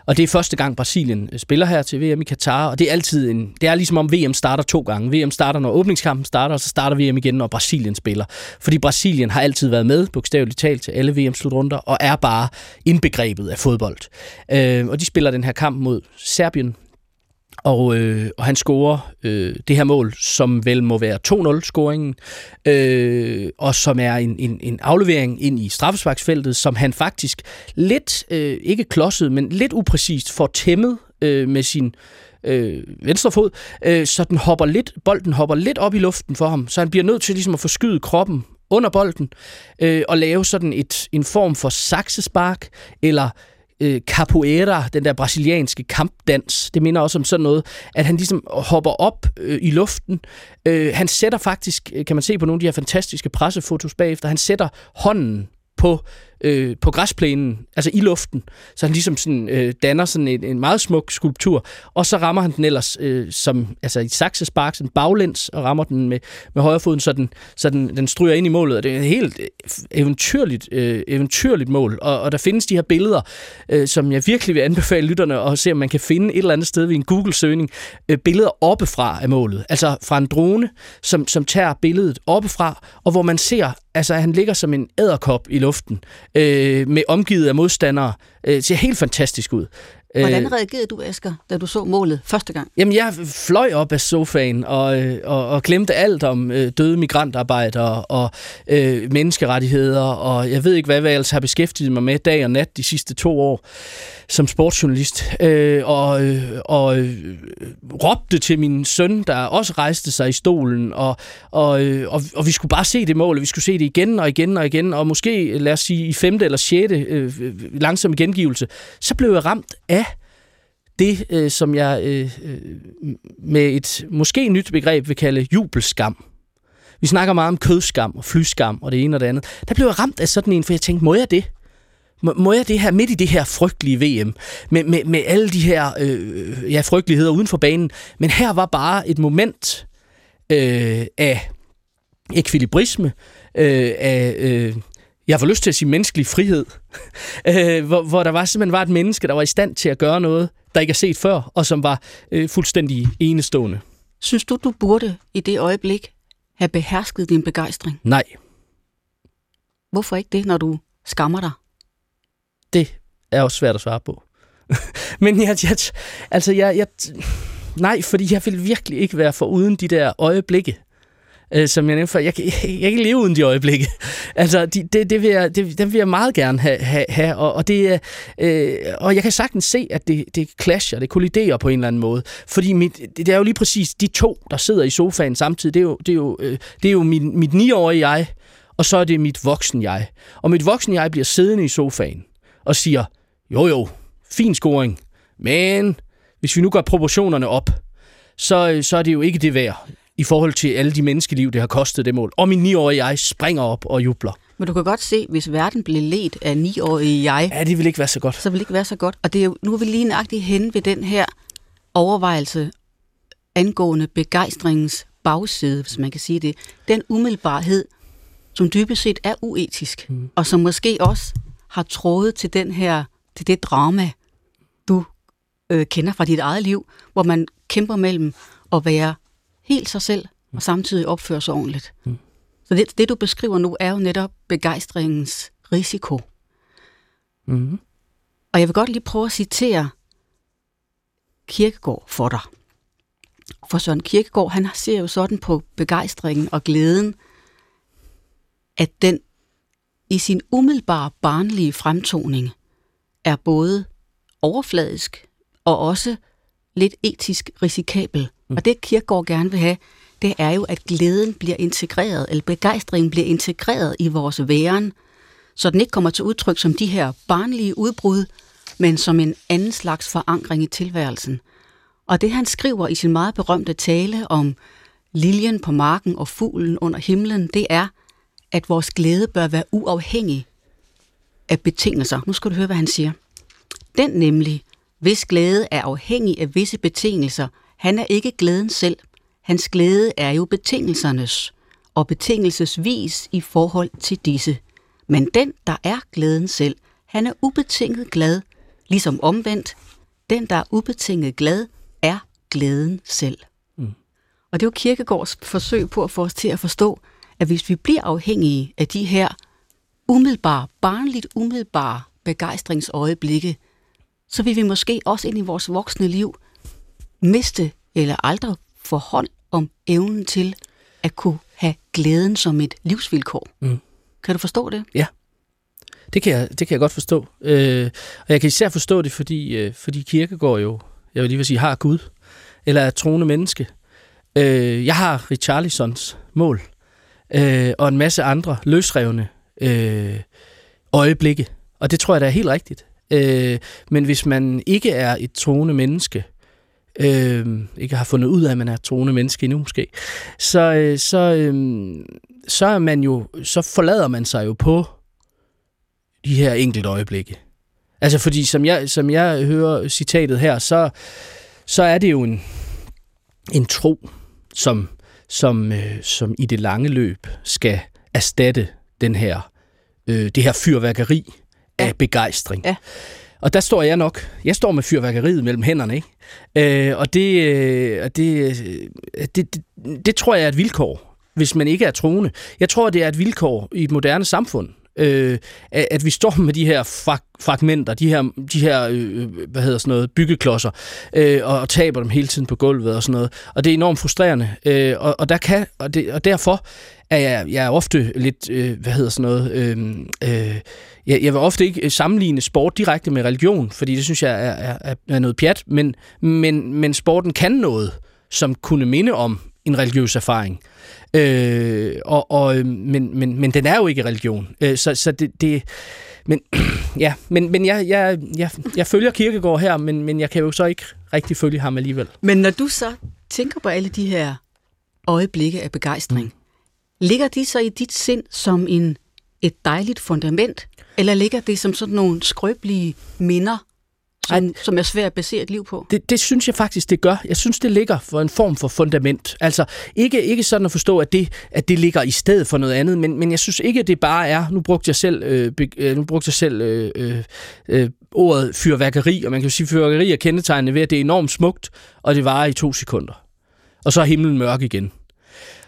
Og det er første gang Brasilien øh, spiller her til VM i Katar, og det er altid en, det er ligesom om VM starter to gange. VM starter, når åbningskampen starter, og så starter VM igen, når Brasilien spiller. Fordi Brasilien har altid været med, bogstaveligt talt, til alle VM-slutrunder, og er bare indbegrebet af fodbold. Øh, og de spiller den her kamp mod Serbien og, øh, og han scorer øh, det her mål, som vel må være 2-0-scoringen, øh, og som er en, en, en aflevering ind i straffesparksfeltet, som han faktisk lidt, øh, ikke klodset, men lidt upræcist får tæmmet øh, med sin øh, venstre fod, øh, så den hopper lidt, bolden hopper lidt op i luften for ham, så han bliver nødt til ligesom at forskyde kroppen under bolden, øh, og lave sådan et, en form for saksespark, eller øh, capoeira, den der brasilianske kampdans. Det minder også om sådan noget, at han ligesom hopper op øh, i luften. Øh, han sætter faktisk, øh, kan man se på nogle af de her fantastiske pressefotos bagefter, han sætter hånden på øh, på græsplænen, altså i luften, så han ligesom sådan, øh, danner sådan en, en meget smuk skulptur, og så rammer han den ellers øh, som, altså i saksespark, sådan baglæns, og rammer den med, med højre foden, så, den, så den, den stryger ind i målet, og det er et helt øh, eventyrligt, øh, eventyrligt mål, og, og der findes de her billeder, øh, som jeg virkelig vil anbefale lytterne at se, om man kan finde et eller andet sted ved en Google-søgning, øh, billeder oppefra af målet, altså fra en drone, som, som tager billedet oppefra, og hvor man ser, altså han ligger som en æderkop i luften, øh, med omgivet af modstandere. Øh, ser helt fantastisk ud. Hvordan øh, reagerede du, Asger, da du så målet første gang? Jamen, jeg fløj op af sofaen og, øh, og, og glemte alt om øh, døde migrantarbejdere og øh, menneskerettigheder, og jeg ved ikke, hvad jeg ellers har beskæftiget mig med dag og nat de sidste to år som sportsjournalist, øh, og, øh, og øh, råbte til min søn, der også rejste sig i stolen, og, og, øh, og, og vi skulle bare se det mål, og vi skulle se det igen og igen og igen, og måske, lad os sige, i femte eller sjette øh, langsom gengivelse, så blev jeg ramt af det, øh, som jeg øh, øh, med et måske nyt begreb vil kalde jubelskam. Vi snakker meget om kødskam og flyskam og det ene og det andet. Der blev jeg ramt af sådan en, for jeg tænkte, må jeg det? Må, må jeg det her midt i det her frygtelige VM, med, med, med alle de her øh, øh, ja, frygteligheder uden for banen, men her var bare et moment øh, af ekvilibrisme, øh, af, øh, jeg får lyst til at sige menneskelig frihed, øh, hvor, hvor der var simpelthen var et menneske, der var i stand til at gøre noget, der ikke er set før, og som var øh, fuldstændig enestående. Synes du, du burde i det øjeblik have behersket din begejstring? Nej. Hvorfor ikke det, når du skammer dig? Det er også svært at svare på. Men jeg, jeg, altså jeg, jeg, nej, fordi jeg vil virkelig ikke være for uden de der øjeblikke øh, som jeg nævnte før. Jeg, jeg, jeg kan ikke leve uden de øjeblikke. altså, de, det, det, vil jeg, det, dem vil jeg meget gerne have, have, have og, og, det, øh, og jeg kan sagtens se, at det, det clasher, det kolliderer på en eller anden måde. Fordi mit, det er jo lige præcis de to, der sidder i sofaen samtidig. Det er jo, det er jo, øh, det er jo min, mit 9-årige jeg, og så er det mit voksen jeg. Og mit voksen jeg bliver siddende i sofaen og siger, jo jo, fin scoring, men hvis vi nu gør proportionerne op, så, øh, så er det jo ikke det værd i forhold til alle de menneskeliv, det har kostet det mål. Og min 9-årige jeg springer op og jubler. Men du kan godt se, hvis verden blev ledt af 9-årige jeg... Ja, det vil ikke være så godt. Så vil det ikke være så godt. Og det er jo, nu er vi lige nøjagtigt hen ved den her overvejelse angående begejstringens bagside, hvis man kan sige det. Den umiddelbarhed, som dybest set er uetisk, mm. og som måske også har trådet til den her, til det drama, du øh, kender fra dit eget liv, hvor man kæmper mellem at være helt sig selv, og samtidig opføre sig ordentligt. Mm. Så det, det, du beskriver nu, er jo netop begejstringens risiko. Mm. Og jeg vil godt lige prøve at citere Kirkegård for dig. For Søren Kirkegård, han ser jo sådan på begejstringen og glæden, at den i sin umiddelbare barnlige fremtoning er både overfladisk og også lidt etisk risikabel. Mm. Og det Kirkegaard gerne vil have, det er jo, at glæden bliver integreret, eller begejstringen bliver integreret i vores væren, så den ikke kommer til udtryk som de her barnlige udbrud, men som en anden slags forankring i tilværelsen. Og det han skriver i sin meget berømte tale om liljen på marken og fuglen under himlen, det er, at vores glæde bør være uafhængig af betingelser. Nu skal du høre, hvad han siger. Den nemlig, hvis glæde er afhængig af visse betingelser, han er ikke glæden selv. Hans glæde er jo betingelsernes, og betingelsesvis i forhold til disse. Men den, der er glæden selv, han er ubetinget glad, ligesom omvendt. Den, der er ubetinget glad, er glæden selv. Mm. Og det er jo Kirkegårds forsøg på at få os til at forstå, at hvis vi bliver afhængige af de her umiddelbare, barnligt umiddelbare begejstringsøjeblikke, så vil vi måske også ind i vores voksne liv miste eller aldrig få hånd om evnen til at kunne have glæden som et livsvilkår. Mm. Kan du forstå det? Ja, det kan jeg, det kan jeg godt forstå. Øh, og jeg kan især forstå det, fordi, øh, fordi kirkegård jo, jeg vil lige vil sige, har Gud, eller er troende menneske. Øh, jeg har Richarlisons mål, øh, og en masse andre løsrevne øh, øjeblikke. Og det tror jeg, der er helt rigtigt. Øh, men hvis man ikke er et troende menneske, øh, ikke har fundet ud af, at man er troende menneske endnu måske, så, øh, så, øh, så er man jo, så forlader man sig jo på de her enkelte øjeblikke. Altså fordi, som jeg, som jeg hører citatet her, så, så er det jo en, en tro, som, som, øh, som i det lange løb skal erstatte den her, øh, det her fyrværkeri af ja. begejstring. Ja. Og der står jeg nok. Jeg står med fyrværkeriet mellem hænderne, ikke? Øh, og det, øh, det, øh, det, det, det tror jeg er et vilkår, hvis man ikke er troende. Jeg tror, det er et vilkår i et moderne samfund, Øh, at, vi står med de her fragmenter, de her, de her øh, øh, hvad hedder sådan noget, byggeklodser, øh, og, og taber dem hele tiden på gulvet og sådan noget. Og det er enormt frustrerende. Øh, og, og, der kan, og, det, og derfor er jeg, jeg er ofte lidt, øh, hvad hedder sådan noget, øh, øh, jeg, jeg vil ofte ikke sammenligne sport direkte med religion, fordi det synes jeg er, er, er noget pjat, men, men, men sporten kan noget, som kunne minde om en religiøs erfaring. Øh, og, og, men, men, men den er jo ikke religion. Øh, så så det, det men ja, men, men jeg, jeg, jeg, jeg følger Kirkegård her, men, men jeg kan jo så ikke rigtig følge ham alligevel. Men når du så tænker på alle de her øjeblikke af begejstring, mm. Ligger de så i dit sind som en, et dejligt fundament, eller ligger det som sådan nogle skrøbelige minder, som, som er svært at basere et liv på? Det, det synes jeg faktisk, det gør. Jeg synes, det ligger for en form for fundament. Altså ikke, ikke sådan at forstå, at det, at det ligger i stedet for noget andet, men, men jeg synes ikke, at det bare er, nu brugte jeg selv, øh, øh, nu brugte jeg selv øh, øh, øh, ordet fyrværkeri, og man kan jo sige, at fyrværkeri er kendetegnende ved, at det er enormt smukt, og det varer i to sekunder. Og så er himlen mørk igen.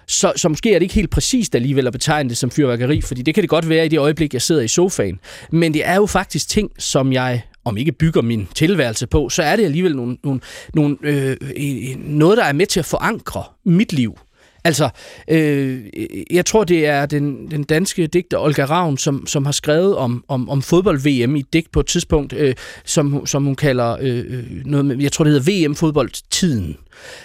Så, så måske er det ikke helt præcist alligevel at betegne det som fyrværkeri, fordi det kan det godt være i det øjeblik, jeg sidder i sofaen. Men det er jo faktisk ting, som jeg om ikke bygger min tilværelse på, så er det alligevel nogle, nogle, nogle, øh, noget, der er med til at forankre mit liv. Altså, øh, jeg tror, det er den, den danske digter Olga Ravn, som, som har skrevet om, om, om fodbold-VM i et digt på et tidspunkt, øh, som, som hun kalder øh, øh noget med, jeg tror, det hedder VM-fodboldtiden.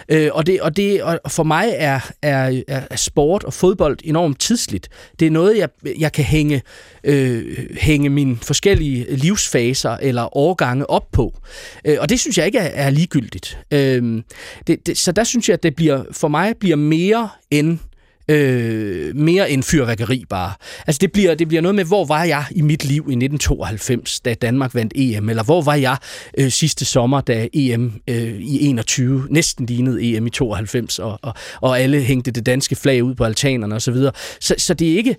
Øh, og, det, og det og for mig er, er, er sport og fodbold enormt tidsligt. Det er noget, jeg, jeg kan hænge, øh, hænge mine forskellige livsfaser eller årgange op på. Øh, og det synes jeg ikke er, er ligegyldigt. Øh, det, det, så der synes jeg, at det bliver, for mig bliver mere end øh, mere end fyrværkeri bare. Altså det bliver, det bliver noget med, hvor var jeg i mit liv i 1992, da Danmark vandt EM, eller hvor var jeg øh, sidste sommer, da EM øh, i 21 næsten lignede EM i 92, og, og, og alle hængte det danske flag ud på altanerne osv. Så, så, så det er ikke...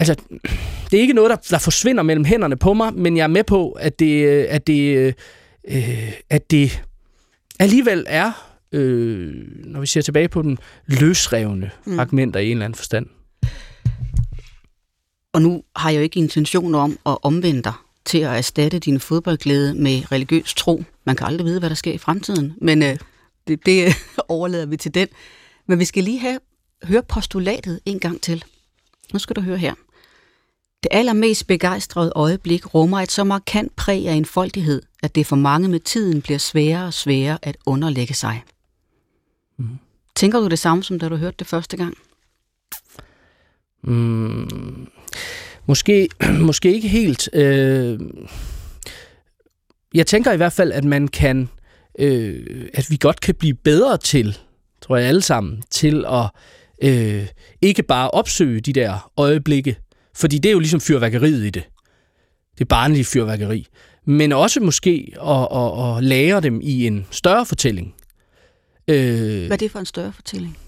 Altså, det er ikke noget, der, der forsvinder mellem hænderne på mig, men jeg er med på, at det, at det, øh, at det alligevel er øh, når vi ser tilbage på den, løsrevne mm. fragmenter i en eller anden forstand. Og nu har jeg jo ikke intention om at omvende dig til at erstatte din fodboldglæde med religiøs tro. Man kan aldrig vide, hvad der sker i fremtiden, men øh, det, det overlader vi til den. Men vi skal lige have høre postulatet en gang til. Nu skal du høre her. Det allermest begejstrede øjeblik rummer et så markant præg af enfoldighed, at det for mange med tiden bliver sværere og sværere at underlægge sig. Mm. Tænker du det samme, som da du hørte det første gang? Mm, måske, måske ikke helt. Øh, jeg tænker i hvert fald, at man kan, øh, at vi godt kan blive bedre til, tror jeg alle sammen, til at øh, ikke bare opsøge de der øjeblikke, fordi det er jo ligesom fyrværkeriet i det. Det barnlige fyrværkeri. Men også måske at, at, at lære dem i en større fortælling. Øh, Hvad er det for en større fortælling?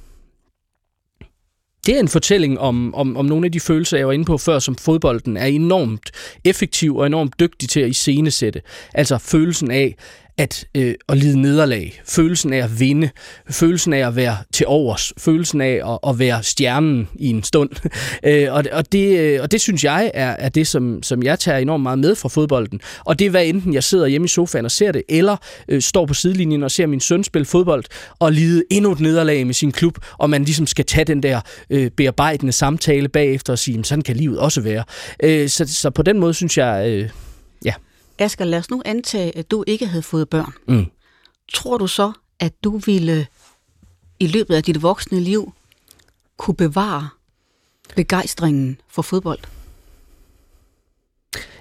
Det er en fortælling om, om, om nogle af de følelser, jeg var inde på før, som fodbolden er enormt effektiv og enormt dygtig til at iscenesætte. Altså følelsen af, at, øh, at lide nederlag, følelsen af at vinde, følelsen af at være til overs, følelsen af at, at være stjernen i en stund. øh, og, og, det, øh, og det synes jeg er, er det, som, som jeg tager enormt meget med fra fodbolden. Og det er hvad enten jeg sidder hjemme i sofaen og ser det, eller øh, står på sidelinjen og ser min søn spille fodbold og lide endnu et nederlag med sin klub, og man ligesom skal tage den der øh, bearbejdende samtale bagefter og sige, sådan kan livet også være. Øh, så, så på den måde synes jeg... Øh, Asger, lad os nu antage, at du ikke havde fået børn. Mm. Tror du så, at du ville i løbet af dit voksne liv kunne bevare begejstringen for fodbold?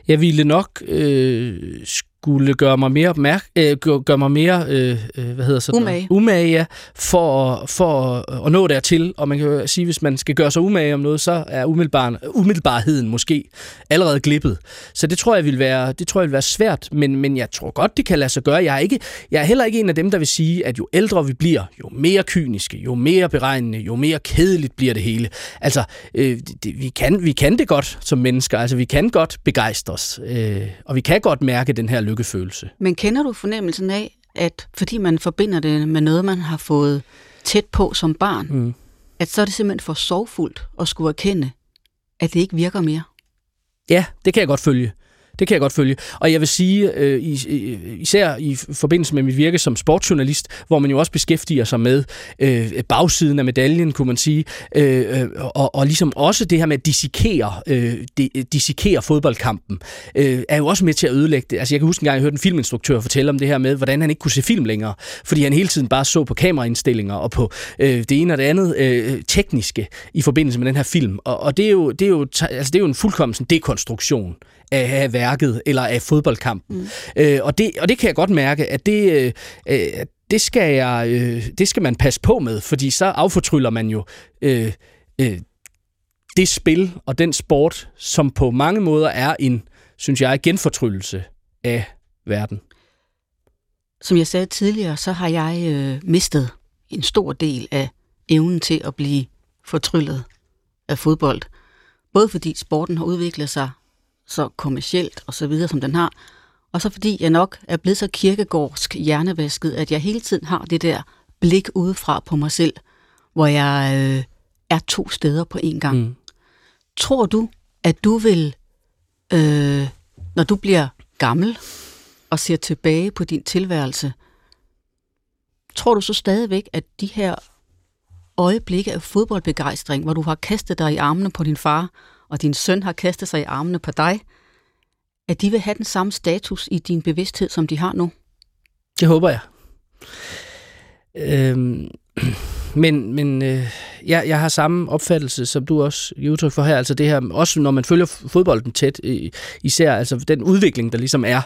Jeg ville nok øh, skulle gøre mig mere opmærk, øh, gøre mig mere øh, øh, hvad hedder sådan umage, umage ja, for, for at nå dertil. Og man kan jo sige, hvis man skal gøre sig umage om noget, så er umiddelbar, umiddelbarheden måske allerede glippet. Så det tror jeg vil være, det tror jeg vil være svært, men, men jeg tror godt, det kan lade sig gøre. Jeg er, ikke, jeg er heller ikke en af dem, der vil sige, at jo ældre vi bliver, jo mere kyniske, jo mere beregnende, jo mere kedeligt bliver det hele. Altså, øh, det, vi, kan, vi kan det godt som mennesker. Altså, vi kan godt begejstres, øh, og vi kan godt mærke den her lykkefølelse. Men kender du fornemmelsen af, at fordi man forbinder det med noget, man har fået tæt på som barn, mm. at så er det simpelthen for sorgfuldt at skulle erkende, at det ikke virker mere? Ja, det kan jeg godt følge. Det kan jeg godt følge. Og jeg vil sige, øh, især i forbindelse med mit virke som sportsjournalist, hvor man jo også beskæftiger sig med øh, bagsiden af medaljen, kunne man sige, øh, øh og, og ligesom også det her med at dissekere, øh, dissekere fodboldkampen, øh, er jo også med til at ødelægge det. Altså jeg kan huske en gang, jeg hørte en filminstruktør fortælle om det her med, hvordan han ikke kunne se film længere, fordi han hele tiden bare så på kameraindstillinger og på øh, det ene og det andet øh, tekniske i forbindelse med den her film. Og, og det, er jo, det, er jo, altså, det er jo en fuldkommen dekonstruktion af, af værket eller af fodboldkampen. Mm. Øh, og, det, og det kan jeg godt mærke, at det, øh, øh, det, skal jeg, øh, det skal man passe på med, fordi så affortryller man jo øh, øh, det spil og den sport, som på mange måder er en, synes jeg, genfortryllelse af verden. Som jeg sagde tidligere, så har jeg øh, mistet en stor del af evnen til at blive fortryllet af fodbold. Både fordi sporten har udviklet sig så kommercielt og så videre, som den har. Og så fordi jeg nok er blevet så kirkegårdsk hjernevasket, at jeg hele tiden har det der blik udefra på mig selv, hvor jeg øh, er to steder på en gang. Mm. Tror du, at du vil, øh, når du bliver gammel og ser tilbage på din tilværelse, tror du så stadigvæk, at de her øjeblikke af fodboldbegejstring, hvor du har kastet dig i armene på din far, og din søn har kastet sig i armene på dig, at de vil have den samme status i din bevidsthed, som de har nu? Det håber jeg. Øhm, men men øh, jeg, jeg har samme opfattelse, som du også giver udtryk for her. Altså det her, også når man følger fodbolden tæt, øh, især altså den udvikling, der ligesom er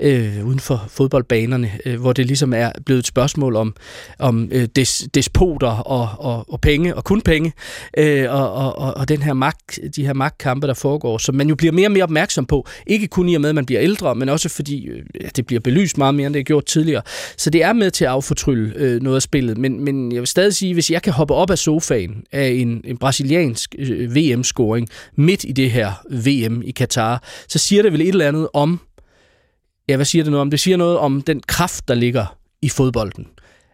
øh, uden for fodboldbanerne, øh, hvor det ligesom er blevet et spørgsmål om, om øh, des, despoter og, og, og penge, og kun penge, øh, og, og, og den her magt, de her magtkampe, der foregår, som man jo bliver mere og mere opmærksom på. Ikke kun i og med, at man bliver ældre, men også fordi øh, det bliver belyst meget mere, end det er gjort tidligere. Så det er med til at affortrylle øh, noget af spillet, men, men jeg vil stadig sige, hvis jeg kan hoppe op af sofaen af en, en brasiliansk øh, VM-scoring midt i det her VM i Katar, så siger det vel et eller andet om, ja, hvad siger det noget om? Det siger noget om den kraft, der ligger i fodbolden.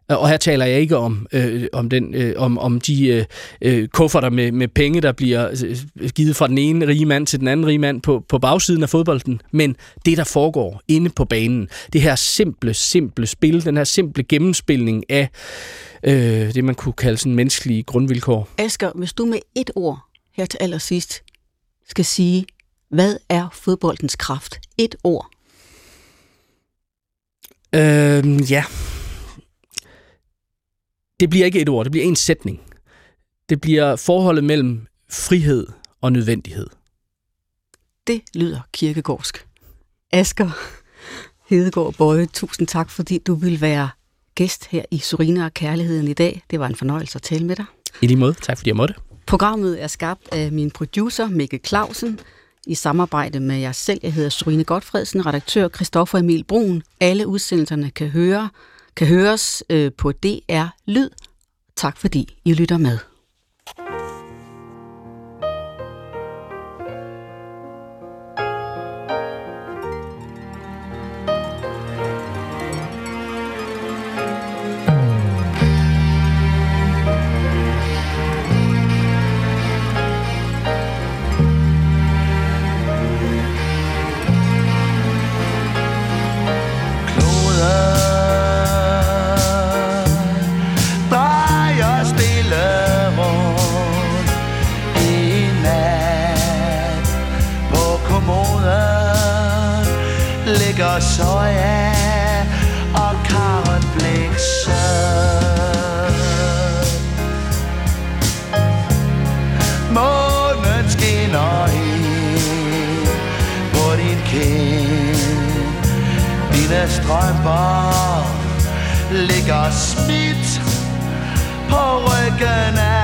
Og her taler jeg ikke om, øh, om, den, øh, om, om de øh, øh kufferter med, med penge, der bliver øh, givet fra den ene rige mand til den anden rige mand på, på bagsiden af fodbolden, men det, der foregår inde på banen. Det her simple, simple spil, den her simple gennemspilning af øh, det, man kunne kalde sådan menneskelige grundvilkår. Asger, hvis du med et ord her til allersidst skal sige, hvad er fodboldens kraft? Et ord. Øh, ja, det bliver ikke et ord, det bliver en sætning. Det bliver forholdet mellem frihed og nødvendighed. Det lyder kirkegårdsk. Asger Hedegaard Bøje, tusind tak, fordi du vil være gæst her i Surina og Kærligheden i dag. Det var en fornøjelse at tale med dig. I lige måde. Tak fordi jeg måtte. Programmet er skabt af min producer Mikkel Clausen i samarbejde med jer selv. Jeg hedder Surine Godfredsen, redaktør Christoffer Emil Brun. Alle udsendelserne kan høre kan høres øh, på DR Lyd. Tak fordi I lytter med. strømper Ligger smidt på ryggen af